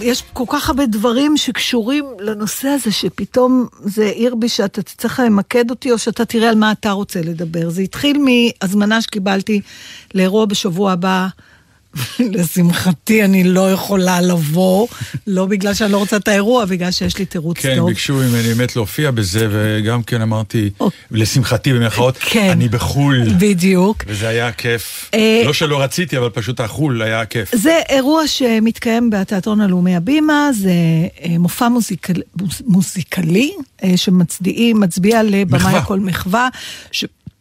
טוב, יש כל כך הרבה דברים שקשורים לנושא הזה, שפתאום זה העיר בי שאתה צריך למקד אותי, או שאתה תראה על מה אתה רוצה לדבר. זה התחיל מהזמנה שקיבלתי לאירוע בשבוע הבא. <laughs> לשמחתי אני לא יכולה לבוא, לא בגלל שאני לא רוצה את האירוע, בגלל שיש לי תירוץ כן, טוב. ביקשו ממני באמת להופיע בזה, וגם כן אמרתי. לשמחתי במירכאות, כן. אני בחו"ל. בדיוק. וזה היה כיף. אה, לא שלא רציתי, אבל פשוט החו"ל היה כיף. זה אירוע שמתקיים בתיאטרון הלאומי הבימה, זה אה, מופע מוזיקל, מוז- מוזיקלי, אה, שמצדיעים, מצביע לבמאי. הכל מחווה,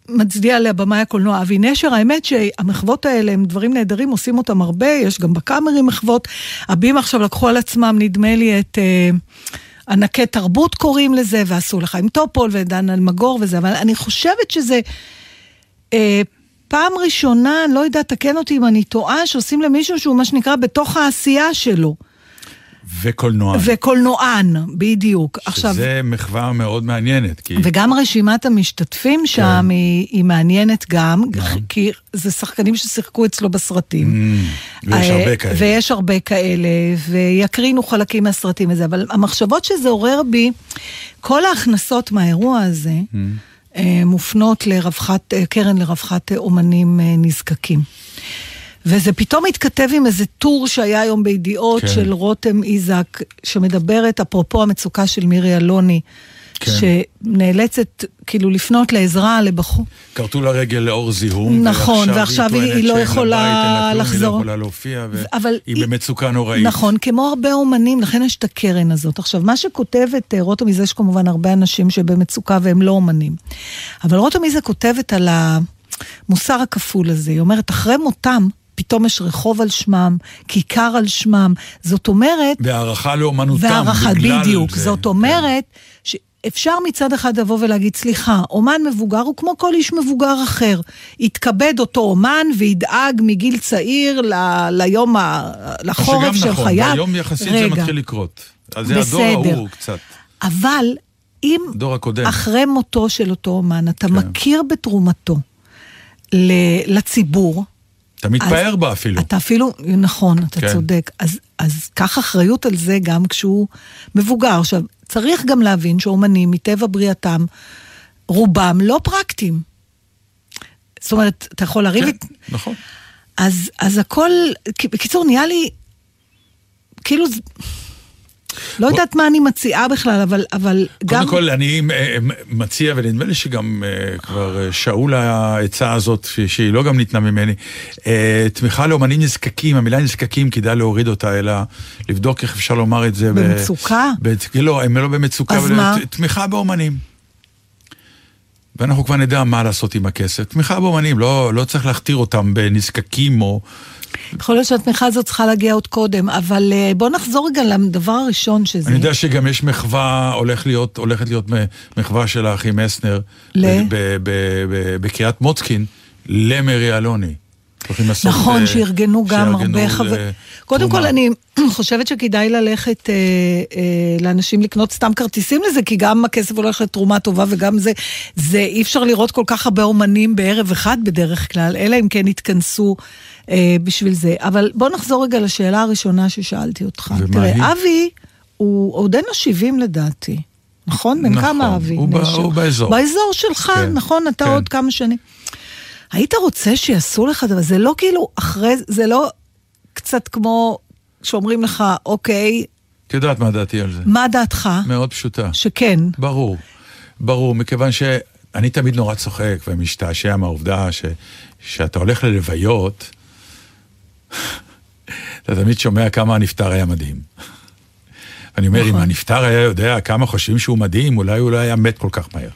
שמצדיע לבמאי הקולנוע אבי נשר. האמת שהמחוות האלה הם דברים נהדרים, עושים אותם הרבה, יש גם בקאמרי מחוות. הבימה עכשיו לקחו על עצמם, נדמה לי, את... אה, ענקי תרבות קוראים לזה, ועשו לחיים טופול ודן אלמגור וזה, אבל אני חושבת שזה אה, פעם ראשונה, אני לא יודעת, תקן אותי אם אני טועה, שעושים למישהו שהוא מה שנקרא בתוך העשייה שלו. וקולנוע. וקולנוען, בדיוק. עכשיו, שזה מחווה מאוד מעניינת, כי... וגם רשימת המשתתפים שם כן. היא, היא מעניינת גם, כי זה שחקנים ששיחקו אצלו בסרטים. Mm, ויש אה, הרבה כאלה. ויש הרבה כאלה, ויקרינו חלקים מהסרטים וזה, אבל המחשבות שזה עורר בי, כל ההכנסות מהאירוע הזה Mm. אה, מופנות לרווחת, אה, קרן לרווחת אומנים נזקקים. וזה פתאום התכתב עם איזה טור שהיה היום בידיעות כן. של רותם איזק, שמדברת אפרופו המצוקה של מירי אלוני, כן. שנאלצת כאילו לפנות לעזרה לבחור. כרתו לה רגל לאור זיהום. נכון, ועכשיו היא- היא לא שאין לה יכולה בית, אין לה כלום, היא לא לחזור. יכולה להופיע, אבל והיא היא- במצוקה נוראית. נכון, כמו הרבה אומנים, לכן יש את הקרן הזאת. עכשיו, מה שכותבת אה, רותם מזה, יש כמובן הרבה אנשים שבמצוקה והם לא אומנים. אבל רותם מזה כותבת על המוסר הכפול הזה. היא אומרת, אחרי מותם, פתאום יש רחוב על שמם, כיכר על שמם. זאת אומרת... והערכה לאומנותם, והערכה, בגלל בדיוק. זה. זאת אומרת, שאפשר מצד אחד לבוא ולהגיד, סליחה, אומן מבוגר הוא כמו כל איש מבוגר אחר. יתכבד אותו אומן וידאג מגיל צעיר ל- ליום, ה- לחורף של שגם נכון, חייו. והיום יחסית זה רגע, מתחיל לקרות. אז זה הדור בסדר. ההוא קצת. אבל אם. אחרי מותו של אותו אומן, אתה מכיר בתרומתו ל- לציבור, אתה מתפאר בה אפילו. אתה אפילו, נכון, אתה כן. כן. צודק. אז, אז קח אחריות על זה גם כשהוא מבוגר. עכשיו, צריך גם להבין שאומנים, מטבע בריאתם, רובם לא פרקטיים. זאת אומרת, אתה יכול לריב... כן, את- נכון. אז, אז הכל, בקיצור, נהיה לי, כאילו, לא יודעת מה אני מציעה בכלל, אבל, אבל גם... קודם כל, אני אה, מציע, ונדמה לי שגם אה, כבר אה, שאול העצה הזאת, שהיא לא גם ניתנה ממני, אה, תמיכה לאומנים נזקקים, המילה נזקקים, כדאי להוריד אותה, אלא לבדוק איך אפשר לומר את זה. ב- במצוקה? ב- לא, הם לא במצוקה, אז מה? תמיכה באומנים. ואנחנו כבר נדע מה לעשות עם הכסף. תמיכה באומנים, לא, לא צריך להכתיר אותם בנזקקים או... יכול להיות שהתמיכה הזאת צריכה להגיע עוד קודם, אבל אה, בוא נחזור רגע לדבר הראשון שזה... אני יודע שגם יש מחווה, הולך להיות, הולכת להיות מחווה של האחים מסנר. ל? בקריית מוצקין, למרי אלוני. נכון, אה, שארגנו גם הרבה חברים. קודם כל. אני <clears throat> חושבת שכדאי ללכת אה, אה, לאנשים לקנות סתם כרטיסים לזה, כי גם הכסף הולך לתרומה טובה וגם זה, זה אי אפשר לראות כל כך הרבה אומנים בערב אחד בדרך כלל, אלא אם כן יתכנסו אה, בשביל זה. אבל בוא נחזור רגע לשאלה הראשונה ששאלתי אותך. ומה תראה, היא? אבי הוא עוד אין לו 70 לדעתי. נכון? בן נכון, כמה אבי? הוא ב-? הוא באזור. באזור שלך, כן, נכון? אתה כן. עוד כמה שנים. היית רוצה שיעשו לך דבר, זה לא כאילו אחרי, זה לא קצת כמו שאומרים לך, אוקיי, את יודעת מה דעתי על זה. מה דעתך? מאוד פשוטה. שכן. ברור, ברור, מכיוון שאני תמיד נורא צוחק ומשתעשע מהעובדה ש, שאתה הולך ללוויות, <laughs> אתה תמיד שומע כמה הנפטר היה מדהים. ואני אומר, אם הנפטר היה יודע כמה חושבים שהוא מדהים, אולי הוא לא היה מת כל כך מהר.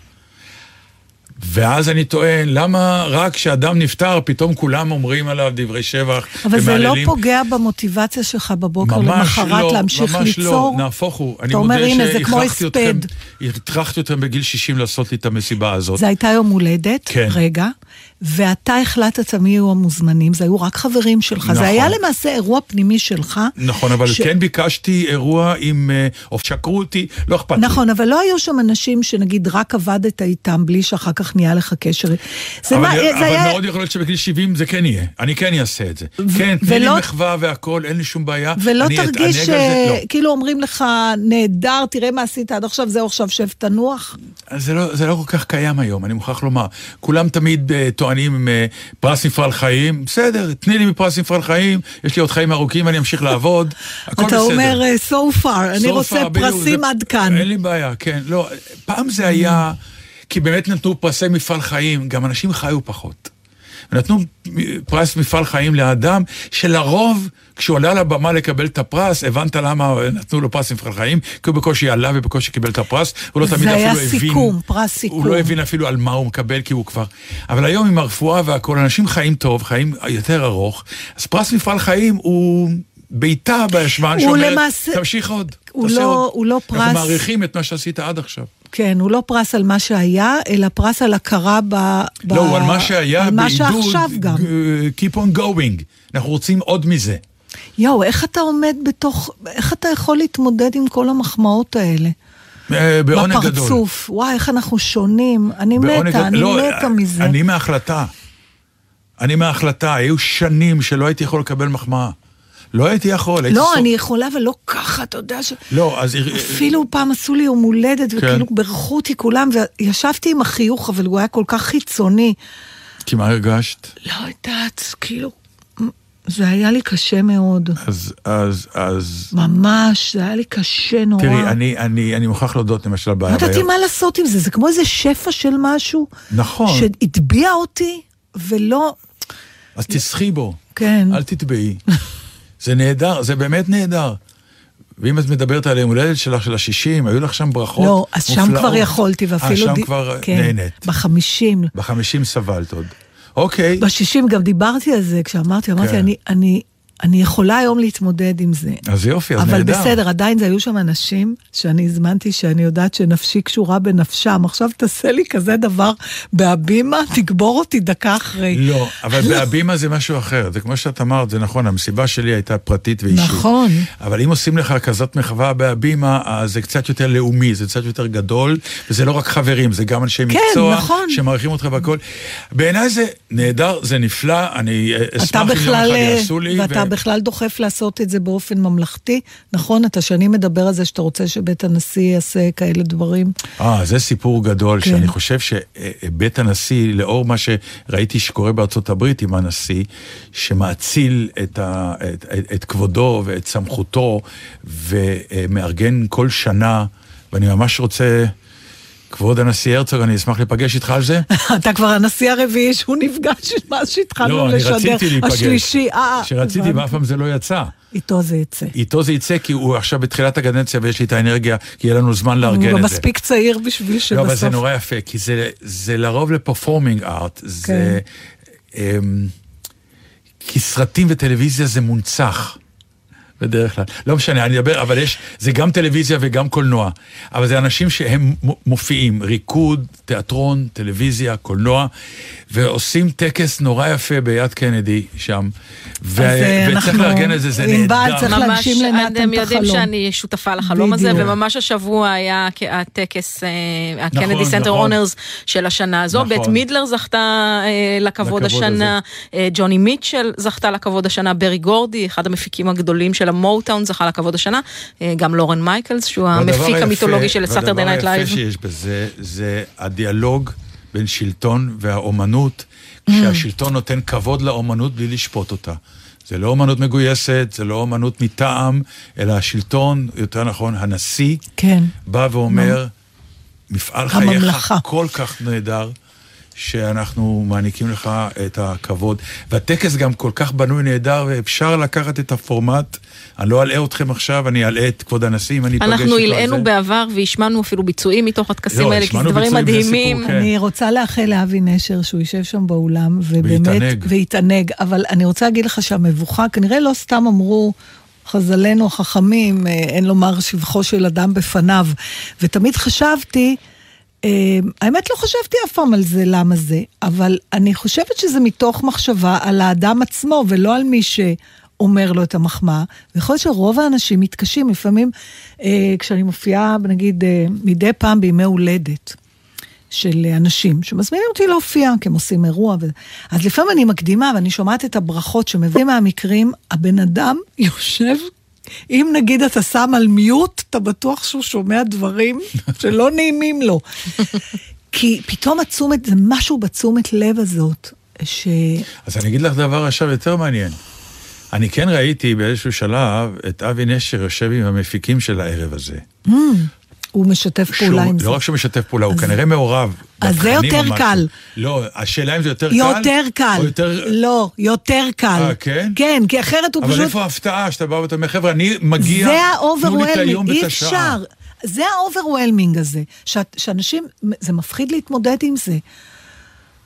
ואז אני טוען, למה רק כשאדם נפטר, פתאום כולם אומרים עליו דברי שבח אבל זה לא? פוגע במוטיבציה שלך בבוקר ממש למחרת לא, להמשיך ממש ליצור? לא, נהפוך הוא. אני אומר, מודה הנה, זה כמו שהכרחתי אתכם, הספד. הטרחתי אתכם בגיל 60 לעשות לי את המסיבה הזאת. זה הייתה יום הולדת, כן. רגע, ואתה החלטת מי יהיו המוזמנים, זה היו רק חברים שלך. נכון. זה היה למעשה אירוע פנימי שלך. נכון, אבל ש- כן ביקשתי אירוע עם... אה, או שקרו אותי, לא אכפת לי. נכון, אבל לא היו שם אנשים שנגיד רק עבדת איתם בלי שאחר כך נהיה לך קשר. זה אבל, מה, אני- זה אבל היה... מאוד יכול להיות שבגיל 70 זה כן יהיה. אני כן אעשה את זה. כן, תני לי ולא- מחווה והכל, אין לי שום בעיה. ולא תרגיש זה, לא. שכאילו אומרים לך, נהדר, תראה מה עשית עד עכשיו, זהו עכשיו שב תנוח. זה לא, זה לא כל כך קיים היום, אני מוכרח לומר. כולם תמיד uh, טוענים uh, פרס מפעל חיים, בסדר, תני לי מפרס מפעל חיים, יש לי עוד חיים ארוכים, אני אמשיך לעבוד, <laughs> הכל אתה בסדר. אומר, אה, so far, אני So רוצה far, פרסים זה- עד כאן. אין לי בעיה, כן. לא, פעם זה היה, כי באמת נתנו פרסי מפעל חיים, גם אנשים חיו פחות. ונתנו פרס מפעל חיים לאדם שלרוב, כשהוא עלה לבמה לקבל את הפרס, הבנת למה נתנו לו פרס מפעל חיים? כי הוא בקושי עלה ובקושי קיבל את הפרס, הוא לא זה תמיד היה אפילו הבין... סיכום, פרס סיכום. הוא לא הבין אפילו על מה הוא מקבל, כי הוא כבר... אבל היום עם הרפואה והכול, אנשים חיים טוב, חיים יותר ארוך, אז פרס מפעל חיים הוא... בעיטה בישבן שאומרת, למעשה- תמשיך עוד, הוא תעשה לא- עוד. הוא לא פרס- אנחנו מעריכים את מה שעשית עד עכשיו. כן, הוא לא פרס על מה שהיה, אלא פרס על הכרה ב... ב... לא, הוא על מה שהיה על מה שעכשיו גם. uh, Keep on going. אנחנו רוצים עוד מזה. יואו, איך אתה עומד בתוך... איך אתה יכול להתמודד עם כל המחמאות האלה? אה, בעונג גדול. בפרצוף. וואי, איך אנחנו שונים. אני מתה. אני לא, מתה מזה. אני מההחלטה. אני מההחלטה. היו שנים שלא הייתי יכול לקבל מחמאה. לא הייתי יכול. הייתי לא, סוף- אני יכולה, אבל לא ככה, אתה יודע ש... לא, אז... אפילו פעם עשו לי יום הולדת, כן. וכאילו בירכו אותי כולם, וישבתי עם החיוך, אבל הוא היה כל כך חיצוני. כי מה הרגשת? לא יודעת, כאילו, זה היה לי קשה מאוד. אז, אז, אז... ממש, זה היה לי קשה נורא. תראי, אני, אני, אני מוכרח להודות למשל לא בעיה. ידעתי מה לעשות עם זה, זה כמו איזה שפע של משהו. נכון. שהטביע אותי, ולא... אז תסחי בו. כן. אל תטבעי. זה נהדר, זה באמת נהדר. ואם את מדברת על היום הולדת שלך, של השישים, היו לך שם ברכות לא, אז שם מופלאות. כבר יכולתי, ואפילו... אה, שם די- כבר כן, נהנית. בחמישים. בחמישים סבלת עוד. אוקיי. בשישים גם דיברתי על זה, כשאמרתי, אמרתי, כן. אני, אני, אני יכולה היום להתמודד עם זה. אז יופי, אז אבל נהדר. בסדר, עדיין זה היו שם אנשים שאני הזמנתי שאני יודעת שנפשי קשורה בנפשם. עכשיו תעשה לי כזה דבר בהבימה, תגבור אותי דקה אחרי. לא, אבל בהבימה זה משהו אחר. זה כמו שאת אמרת, זה נכון, המסיבה שלי הייתה פרטית ואישית. נכון. אבל אם עושים לך כזאת מחווה בהבימה, אז זה קצת יותר לאומי, זה קצת יותר גדול, וזה לא רק חברים, זה גם אנשי כן, מקצוע, נכון. שמעריכים אותך והכל. בעיניי זה נהדר, זה נפלא, אני אה, אשמח אם יום אחד אה, יעשו לי. ואתה אתה בכלל דוחף לעשות את זה באופן ממלכתי, נכון? אתה שנים מדבר על זה שאתה רוצה שבית הנשיא יעשה כאלה דברים. אה, זה סיפור גדול, כן. שאני חושב שבית הנשיא, לאור מה שראיתי שקורה בארצות הברית עם הנשיא, שמאציל את, ה, את, את, את כבודו ואת סמכותו, ומארגן כל שנה, ואני ממש רוצה, כבוד הנשיא הרצוג, אני אשמח להיפגש איתך על זה. <laughs> אתה כבר הנשיא הרביעי שהוא נפגש מאז שהתחלנו לא, אני לשדר. רציתי להיפגש. השלישי, אה, שרציתי הבנתי. ואף פעם זה לא יצא. איתו זה יצא. איתו זה יצא כי הוא עכשיו בתחילת הקדנציה ויש לי את האנרגיה, כי יהיה לנו זמן לארגן את הוא זה. גם מספיק צעיר בשביל לא, אבל זה שבסוף... נורא יפה, כי זה, לרוב לפרפורמינג ארט, זה... אמ, כי סרטים וטלוויזיה זה מונצח. בדרך כלל. לא משנה, אני אדבר, אבל יש, זה גם טלוויזיה וגם קולנוע. אבל זה אנשים שהם מו- מופיעים, ריקוד, תיאטרון, טלוויזיה, קולנוע, ועושים טקס נורא יפה ביד קנדי שם. ו- אה, וצריך אנחנו- לארגן את זה, זה ענבל, נהדר. צריך ממש, להגשים לנתן אתם את יודעים החלום. שאני שותפה לחלום הזה, בדיוק. וממש השבוע היה הטקס, אה, נכון, ה Kennedy Center נכון. Honors של השנה הזו. נכון. בית מידלר זכתה אה, לכבוד לכבוד השנה, אה, ג'וני מיטשל זכתה לכבוד השנה, ברי גורדי, אחד המפיקים הגדולים של המוטאון, זכה לכבוד השנה, אה, גם לורן מייקלס, שהוא המפיק היפה- המיתולוגי של Saturday Night Live. היפה שיש בזה, זה הדיאלוג בין שלטון והאומנות, כשהשלטון נותן כבוד לאומנות בלי לשפוט אותה. זה לא אומנות מגויסת, זה לא אומנות מטעם, אלא השלטון, יותר נכון, הנשיא, כן. בא ואומר, מפעל חייך. כל כך נהדר, שאנחנו מעניקים לך את הכבוד. והטקס גם כל כך בנוי נהדר, ואפשר לקחת את הפורמט. אני לא אלאה אתכם עכשיו, אני אלאה את כבוד הנשיא, אם אני אפגש איתו אנחנו על זה. הלאינו בעבר והשמענו אפילו ביצועים מתוך הטקסים לא, האלה, כי זה דברים מדהימים. סיפור, כן. אני רוצה לאחל לאבי נשר שהוא יישב שם באולם, ובאמת, ויתענג. אבל אני רוצה להגיד לך שהמבוכה, כנראה לא סתם אמרו חז"לינו החכמים, אה, אין לומר שבחו של אדם בפניו, ותמיד חשבתי, האמת לא חשבתי אף פעם על זה, למה זה, אבל אני חושבת שזה מתוך מחשבה על האדם עצמו, ולא על מי ש... אומר לו את המחמאה, ויכול להיות שרוב האנשים מתקשים, לפעמים אה, כשאני מופיעה, נגיד, אה, מדי פעם בימי הולדת, של אנשים שמזמינים אותי להופיע, כי הם עושים אירוע. ו... אז לפעמים אני מקדימה ואני שומעת את הברכות שמביאים מהמקרים, הבן אדם <laughs> יושב, אם נגיד אתה שם על מיוט, אתה בטוח שהוא שומע דברים <laughs> שלא נעימים לו. כי פתאום התשומת, זה משהו בתשומת לב הזאת, ש... אז אני אגיד לך דבר עכשיו יותר מעניין. אני כן ראיתי באיזשהו שלב את אבי נשר יושב עם המפיקים של הערב הזה. הוא משתף פעולה שהוא- עם זה. לא רק שהוא משתף פעולה, הוא כנראה מעורב. אז זה יותר משהו. קל. לא, השאלה אם זה יותר קל? יותר קל. או יותר... לא, יותר קל. אה, כן? כן, כי אחרת הוא אבל פשוט... איפה ההפתעה שאתה בא ואתה אומר, חבר'ה, אני מגיע, זה ה overwhelming, אי. אפשר. זה ה overwhelming הזה, שאנשים, זה מפחיד להתמודד עם זה.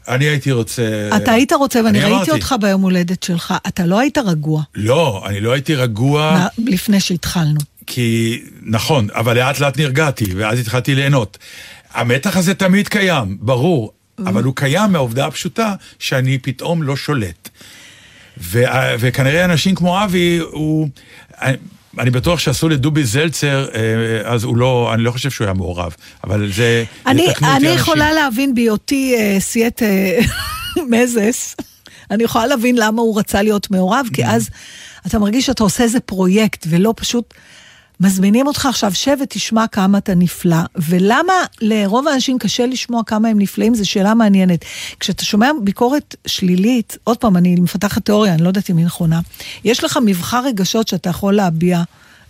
אני הייתי רוצה... אתה היית רוצה, ואני אני ראיתי אמרתי. אותך ביום הולדת שלך, אתה לא היית רגוע לא, אני לא הייתי רגוע, לפני שהתחלנו. כי, נכון, אבל לאט לאט נרגעתי, ואז התחלתי ליהנות. המתח הזה תמיד קיים, ברור, אבל הוא קיים מהעובדה הפשוטה שאני פתאום לא שולט. ו- וכנראה אנשים כמו אבי, הוא... אני, בטוח שעשו לדובי זלצר, אה, אז הוא לא, אני לא חושב שהוא היה מעורב, אבל זה... אני, יתקנו אותי אני אנשים. יכולה להבין בהיותי אה, סיית אה, <laughs> מזס, אני יכולה להבין למה הוא רצה להיות מעורב, Mm-hmm. כי אז אתה מרגיש שאתה עושה איזה פרויקט, ולא פשוט מזמינים אותך עכשיו, שב ותשמע כמה אתה נפלא. ולמה לרוב האנשים קשה לשמוע כמה הם נפלאים, זו שאלה מעניינת. כשאתה שומע ביקורת שלילית, עוד פעם, אני מפתחת תיאוריה, אני לא יודעת אם היא נכונה, יש לך מבחר רגשות שאתה יכול להביע.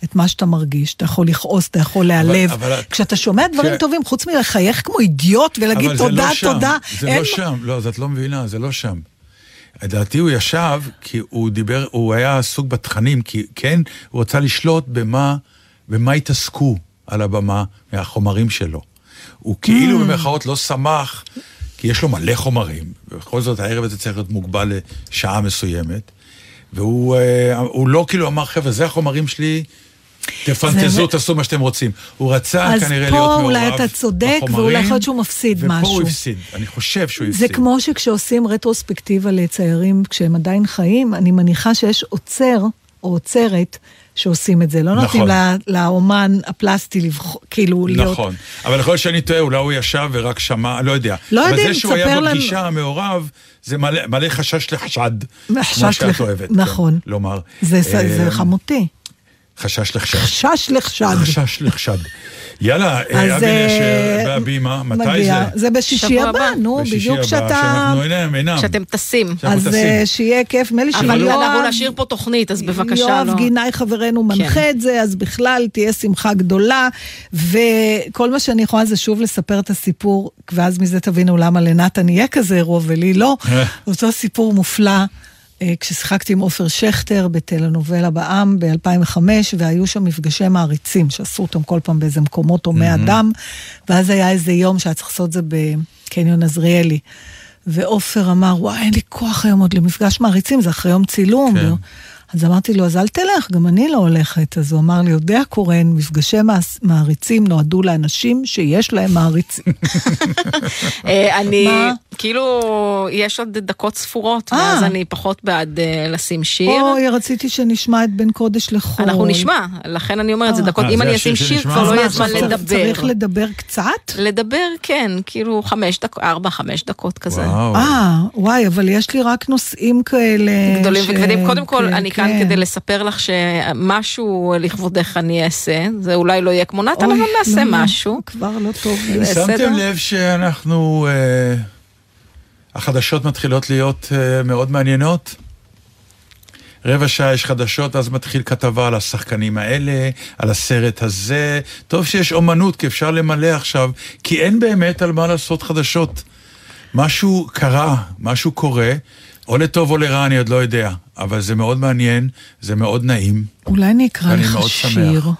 את מה שאתה מרגיש, אתה יכול לכעוס, אתה יכול להיעלב. כשאתה שומע דברים כש- טובים, חוץ מלחייך כמו אידיוט ולהגיד תודה, לא שם, תודה, זה אין לא שם, לא, אז את לא מבינה, זה לא שם. לדעתי הוא ישב, כי הוא דיבר, הוא היה עסוק בתכנים, כי כן, הוא רצה לשלוט במה, במה התעסקו על הבמה מהחומרים שלו. הוא כאילו במרכאות לא שמח, כי יש לו מלא חומרים, ובכל זאת הערב הזה צריך להיות מוגבל לשעה מסוימת, והוא אה, לא כאילו אמר, חבר'ה, זה החומרים שלי, תפנטזו, זה- תעשו מה שאתם רוצים. הוא רצה אז כנראה פה להיות מעורב אולי אתה צודק, בחומרים, ואולי יכול להיות שהוא מפסיד ופה משהו. הוא הפסיד, אני חושב שהוא זה הפסיד. כמו שכשעושים רטרוספקטיבה לציירים כשהם עדיין חיים, אני מניחה שיש עוצר או עוצרת שעושים את זה, לא נותנים נכון. לה- לאומן הפלסטי לבחור, כאילו להיות... נכון, אבל יכול להיות שאני טועה, אולי הוא ישב ורק שמע, לא יודע. לא יודעים, אבל זה שהוא היה תספר לנו. בפגישה המעורב, זה מלא, מלא חשש לחשד. חשש כמו שאת לח- אוהבת. נכון. כן, לומר. זה, זה, אה, זה חמותי. חשש לחשד. חשש לחשד. חשש לחשד. יאללה, אה, אבי אה, נשר בהבימה, מתי מגיע. זה? זה בשישי הבא, הבא. נו, בשישי בדיוק הבא, כשאתה... שאנחנו אינם, אינם. כשאתם טסים. אז. אה, שיהיה כיף, נדמה לי אבל שיואב- אנחנו נשאיר פה תוכנית, אז בבקשה, יואב לא. גינאי חברנו מנחה את זה, אז בכלל תהיה שמחה גדולה. וכל מה שאני יכולה זה שוב לספר את הסיפור, ואז מזה תבינו למה לנתן יהיה כזה אירוע ולי לא. אותו סיפור מופלא. אה, כששיחקתי עם עופר שכטר בטלנובלה בעם ב-2005, והיו שם מפגשי מעריצים, שעשו אותם כל פעם באיזה מקומות הומי אדם, ואז היה איזה יום שהיה צריך לעשות את זה בקניון עזריאלי. ועופר אמר, וואי, אין לי כוח היום עוד למפגש מעריצים, זה אחרי יום צילום. כן. אז אמרתי לו, אז אל תלך, גם אני לא הולכת. אז הוא אמר לי, יודע קורן, מפגשי מעריצים נועדו לאנשים שיש להם מעריצים. <laughs> אה, אני? כאילו, יש עוד דקות ספורות, אה. ואז אני פחות בעד אה, לשים שיר. אוי, רציתי שנשמע את בין קודש לחול. אנחנו נשמע, לכן אני אומרת, זה דקות, אם אני אשים שיר? כבר לא יהיה זמן לדבר. צריך לדבר קצת? לדבר, כן, כאילו חמש דקות, ארבע, חמש דקות כזה. אה, וואי, אבל יש לי רק נושאים כאלה... גדולים וכבדים. קודם כל, כן, אני כאן כן. כדי לספר לך שמשהו לכבודך אני אעשה. זה אולי לא יהיה כמו נתן, אבל נעשה לא, לא, משהו. כבר לא טוב. שמתם לב שאנחנו... אה, החדשות מתחילות להיות אה, מאוד מעניינות? רבע שעה יש חדשות, אז מתחיל כתבה על השחקנים האלה, על הסרט הזה. טוב שיש אומנות, כי אפשר למלא עכשיו, כי אין באמת על מה לעשות חדשות. משהו קרה, משהו קורה, או לטוב או לרע, אני עוד לא יודע, אבל זה מאוד מעניין, זה מאוד נעים. אולי אני אקרא לך שמח. שיר.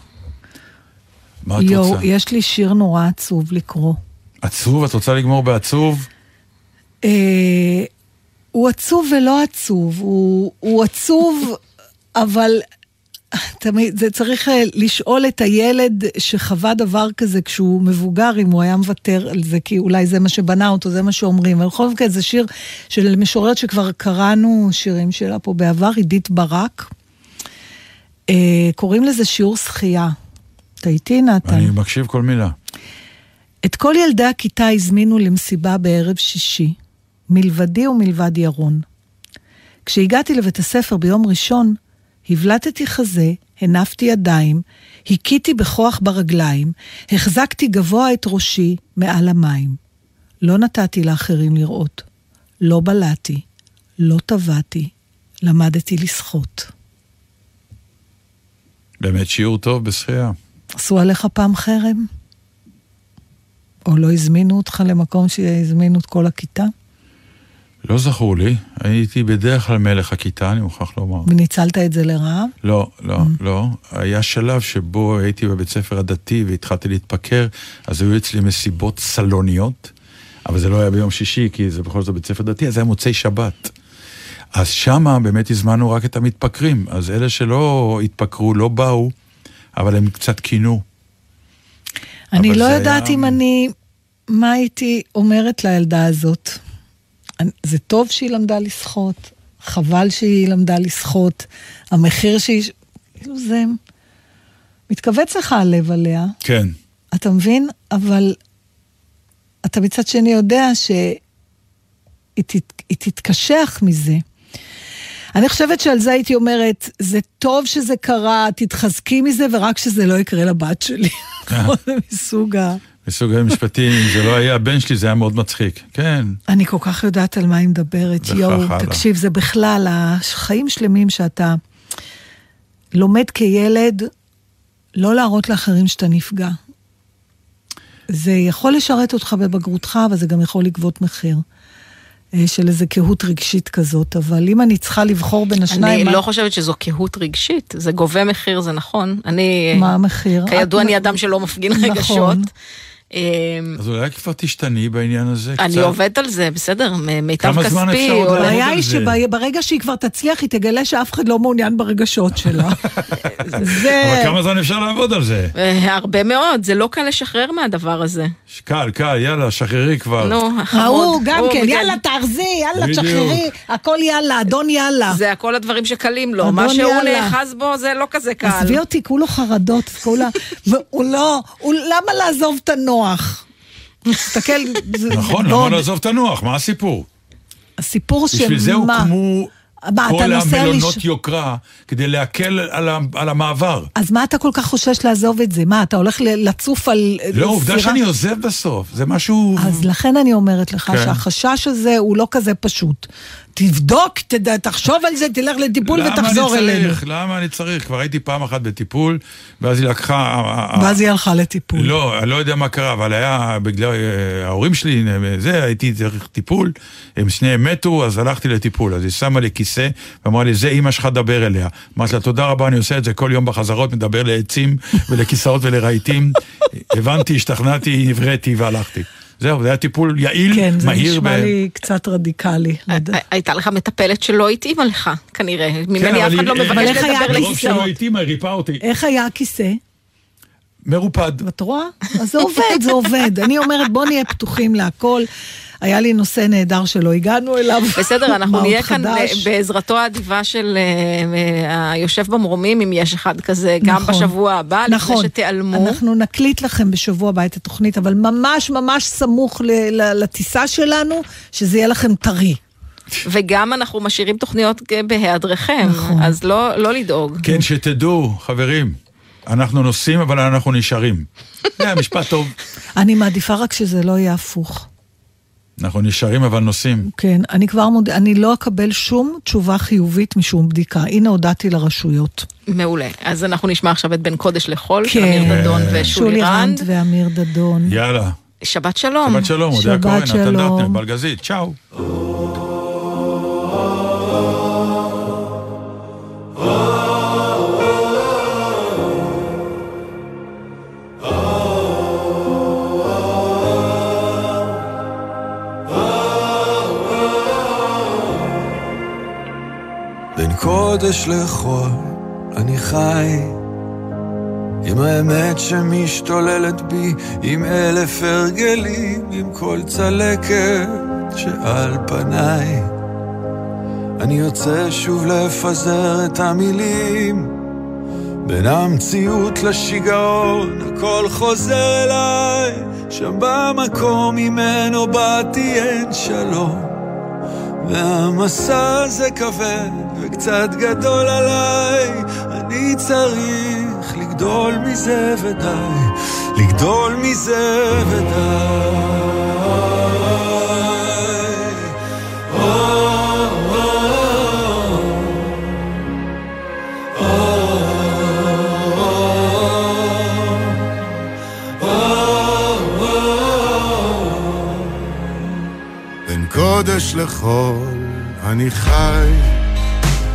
מה את יואו, רוצה? יש לי שיר נורא עצוב לקרוא. עצוב? את רוצה לגמור בעצוב? אה, הוא עצוב ולא עצוב, הוא, הוא עצוב, אבל תמיד, זה צריך אה, לשאול את הילד שחווה דבר כזה כשהוא מבוגר, אם הוא היה מוותר על זה, כי אולי זה מה שבנה אותו, זה מה שאומרים. אבל בכל מקרה זה שיר של משוררת שכבר קראנו שירים שלה פה בעבר, עידית ברק. אה, קוראים לזה שיעור שחייה. אתה איתי, נתן? אני מקשיב כל מילה. את כל ילדי הכיתה הזמינו למסיבה בערב שישי, מלבדי ומלבד ירון. כשהגעתי לבית הספר ביום ראשון, הבלטתי חזה, הנפתי ידיים, הכיתי בכוח ברגליים, החזקתי גבוה את ראשי מעל המים. לא נתתי לאחרים לראות. לא בלעתי, לא טבעתי, למדתי לשחות. באמת שיעור טוב בשחייה. עשו עליך פעם חרם? או לא הזמינו אותך למקום שהזמינו את כל הכיתה? לא זכור לי, הייתי בדרך כלל מלך הכיתה, אני מוכרח לומר. וניצלת את זה לרעה? לא, לא, לא. היה שלב שבו הייתי בבית ספר הדתי והתחלתי להתפקר, אז היו אצלי מסיבות סלוניות, אבל זה לא היה ביום שישי, כי זה בכל זאת בית ספר דתי, אז זה היה מוצאי שבת. אז שמה באמת הזמנו רק את המתפקרים, אז אלה שלא התפקרו לא באו, אבל הם קצת כינו. אני לא יודעת היה- אם אני... מה הייתי אומרת לילדה הזאת? זה טוב שהיא למדה לשחות, חבל שהיא למדה לשחות, המחיר שהיא... כאילו זה... מתכווץ לך הלב עליה, כן. אתה מבין? אבל אתה מצד שני יודע שהיא תת, תתקשח מזה. אני חושבת שעל זה הייתי אומרת, זה טוב שזה קרה, תתחזקי מזה, ורק שזה לא יקרה לבת שלי. <laughs> כמו מסוג ה... מסוג המשפטים, אם זה לא היה הבן שלי, זה היה מאוד מצחיק. כן. אני כל כך יודעת על מה היא מדברת, יואו. תקשיב, זה בכלל, החיים שלמים שאתה לומד כילד, לא להראות לאחרים שאתה נפגע. זה יכול לשרת אותך בבגרותך, אבל זה גם יכול לגבות מחיר. אה, של איזה קהות רגשית כזאת, אבל אם אני צריכה לבחור בין השניים... אני מה- לא חושבת שזו קהות רגשית, זה גובה מחיר, זה נכון. אני... מה המחיר? כידוע, את- אני אדם שלא מפגין נכון. רגשות. אה, אז אולי כבר תשתני בעניין הזה קצת. אני עובדת על זה, בסדר, מיטב כמה זמן כספי. אפשר עוד הולך- לעבוד הבעיה על היא זה. שברגע שהיא כבר תצליח, היא תגלה שאף אחד לא מעוניין ברגשות שלה. <laughs> זה... אבל כמה זמן אפשר לעבוד על זה? אה, הרבה מאוד, זה לא קל לשחרר מהדבר הזה. קל, קל, יאללה, שחררי כבר. נו, החמוד. ההוא גם כן, יאללה תארזי, יאללה. תשחררי, הכל יאללה, אדון יאללה. זה הכל הדברים שקלים לו, מה שהוא. נאחז בו זה לא כזה קל. עזבי אותי, כולו חרדות, כולה, <laughs> והוא לא, למה לעזוב את הנוח? תסתכל, זה נכון, לא- למה לעזוב את הנוח? מה הסיפור? הסיפור של מה? בשביל זה הוקמו מה, כל המלונות לש- יוקרה, כדי להקל על ה- על המעבר. אז מה אתה כל כך חושש לעזוב את זה? מה, אתה הולך לצוף על... לא, עובדה? שאני עוזב בסוף, זה משהו... אז לכן אני אומרת לך כן. שהחשש הזה הוא לא כזה פשוט. תבדוק, תדע, תחשוב על זה, תלך לטיפול ותחזור למה אני אלינו. צריך? למה אני צריך? כבר הייתי פעם אחת בטיפול, ואז היא לקחה... ואז היא הלכה לטיפול. לא, אני לא יודע מה קרה, אבל היה בגלל אה, ההורים שלי, אה, זה, הייתי צריך טיפול, הם שניהם מתו, אז הלכתי לטיפול. אז היא שמה לי כיסא, ואמרה לי, זה אימא שלך, דבר אליה. אמרתי לה, תודה רבה, אני עושה את זה כל יום בחזרות, מדבר לעצים ולכיסאות ולרהיטים. <laughs> הבנתי, השתכנעתי, הבראתי והלכתי. זהו, זה היה טיפול יעיל, כן, זה מהיר. נשמע ב- לי קצת רדיקלי. הי- הייתה לך מטפלת שלא התאימה לך, כנראה. ממני אף אחד לא מבקש לדבר לכיסאות? אותי. איך היה הכיסא? מרופד. את רואה? אז זה עובד, זה עובד. אני אומרת, בוא נהיה פתוחים להכל. היה לי נושא נהדר שלא הגענו אליו. בסדר, אנחנו <laughs> נהיה כאן? אה, בעזרתו האדיבה של אה, אה, היושב במרומים, אם יש אחד כזה, גם נכון. בשבוע הבא, נכון. לפני שתיעלמו. אנחנו נקליט לכם בשבוע הבא את התוכנית, אבל ממש ממש סמוך לטיסה שלנו, שזה יהיה לכם טרי. וגם אנחנו משאירים תוכניות בהיעדרכם, נכון. אז לא לא לדאוג. כן, שתדעו, חברים, אנחנו נוסעים, אבל אנחנו נשארים. זה <laughs> משפט טוב. אני מעדיפה רק שזה לא יהיה הפוך. אנחנו נשארים, אבל נוסעים. כן, אני כבר מודה, אני לא אקבל שום תשובה חיובית משום בדיקה. הנה הודעתי לרשויות. מעולה. אז אנחנו נשמע עכשיו את בין קודש לחול, של כן. אמיר דדון ושולי רנד. ואמיר דדון. יאללה. שבת שלום. שבת שלום, אודיה כהן, נתן. דטנר, בלגזית, צ'או. קודש לחול אני חי עם האמת שמשתוללת בי, עם אלף הרגלים, עם כל צלקת שעל פניי. אני יוצא שוב לפזר את המילים, בין המציאות לשיגעון, הכל חוזר אליי, שם במקום ממנו באתי אין שלום. והמסע הזה כבד וקצת גדול עליי, אני צריך לגדול מזה ודי, לגדול מזה ודי. אני חי,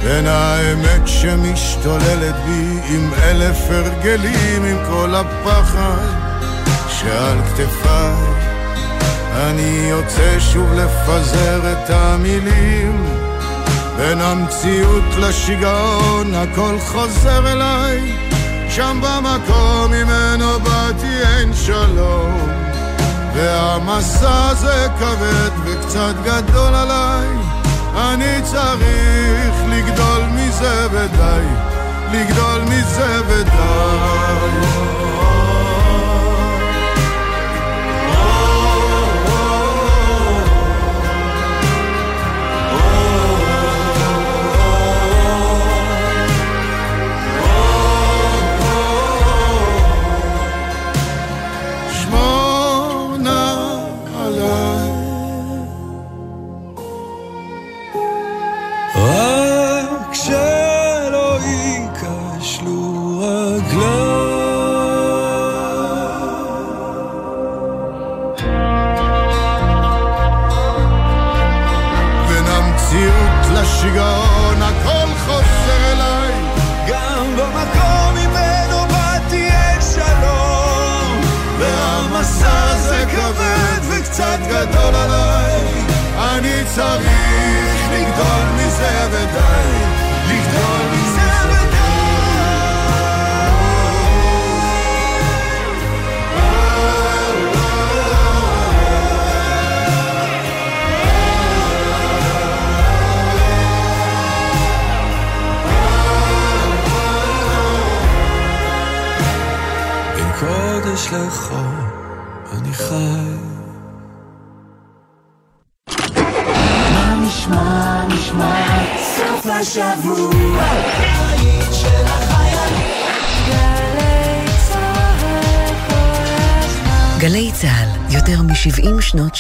בין האמת שמשתוללת בי עם אלף הרגלים, עם כל הפחד שעל כתפיי. אני יוצא שוב לפזר את המילים, בין המציאות לשיגעון הכל חוזר אליי, שם במקום ממנו באתי אין שלום. והמסע הזה כבד וקצת גדול עליי, אני צריך לגדול מזה ודי, לגדול מזה ודי.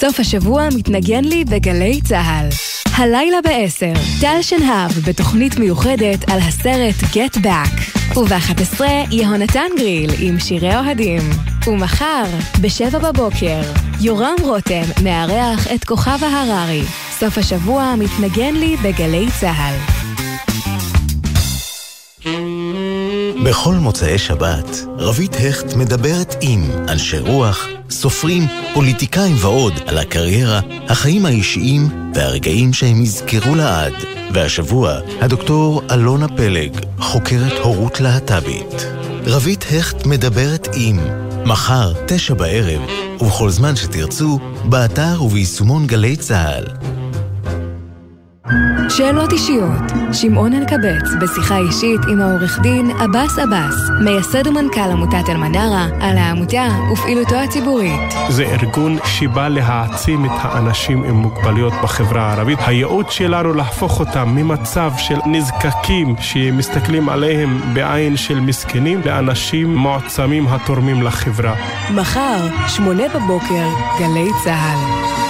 סוף השבוע מתנגן לי בגלי צה"ל. הלילה ב-10, טל שנהב בתוכנית מיוחדת על הסרט Get Back. וב-11, יהונתן גריל עם שירי אוהדים. ומחר, ב-7 בבוקר, יורם רותם מארח את כוכב ההררי. סוף השבוע מתנגן לי בגלי צה"ל. בכל מוצאי שבת, רבית הכט מדברת עם אנשי רוח, סופרים, פוליטיקאים ועוד על הקריירה, החיים האישיים והרגעים שהם יזכרו לעד. והשבוע, הדוקטור אלונה פלג, חוקרת הורות להט"בית. רבית הכט מדברת עם מחר, תשע בערב, ובכל זמן שתרצו, באתר וביישומון גלי צה"ל. שאלות אישיות, שמעון אלקבץ בשיחה אישית עם העורך דין עבאס עבאס, מייסד ומנכ"ל עמותת אלמנארה, על העמותה ופעילותו הציבורית. זה ארגון שבא להעצים את האנשים עם מוגבלויות בחברה הערבית. הייעוד שלנו להפוך אותם ממצב של נזקקים שמסתכלים עליהם בעין של מסכנים לאנשים מועצמים התורמים לחברה. מחר, שמונה בבוקר, גלי צה"ל.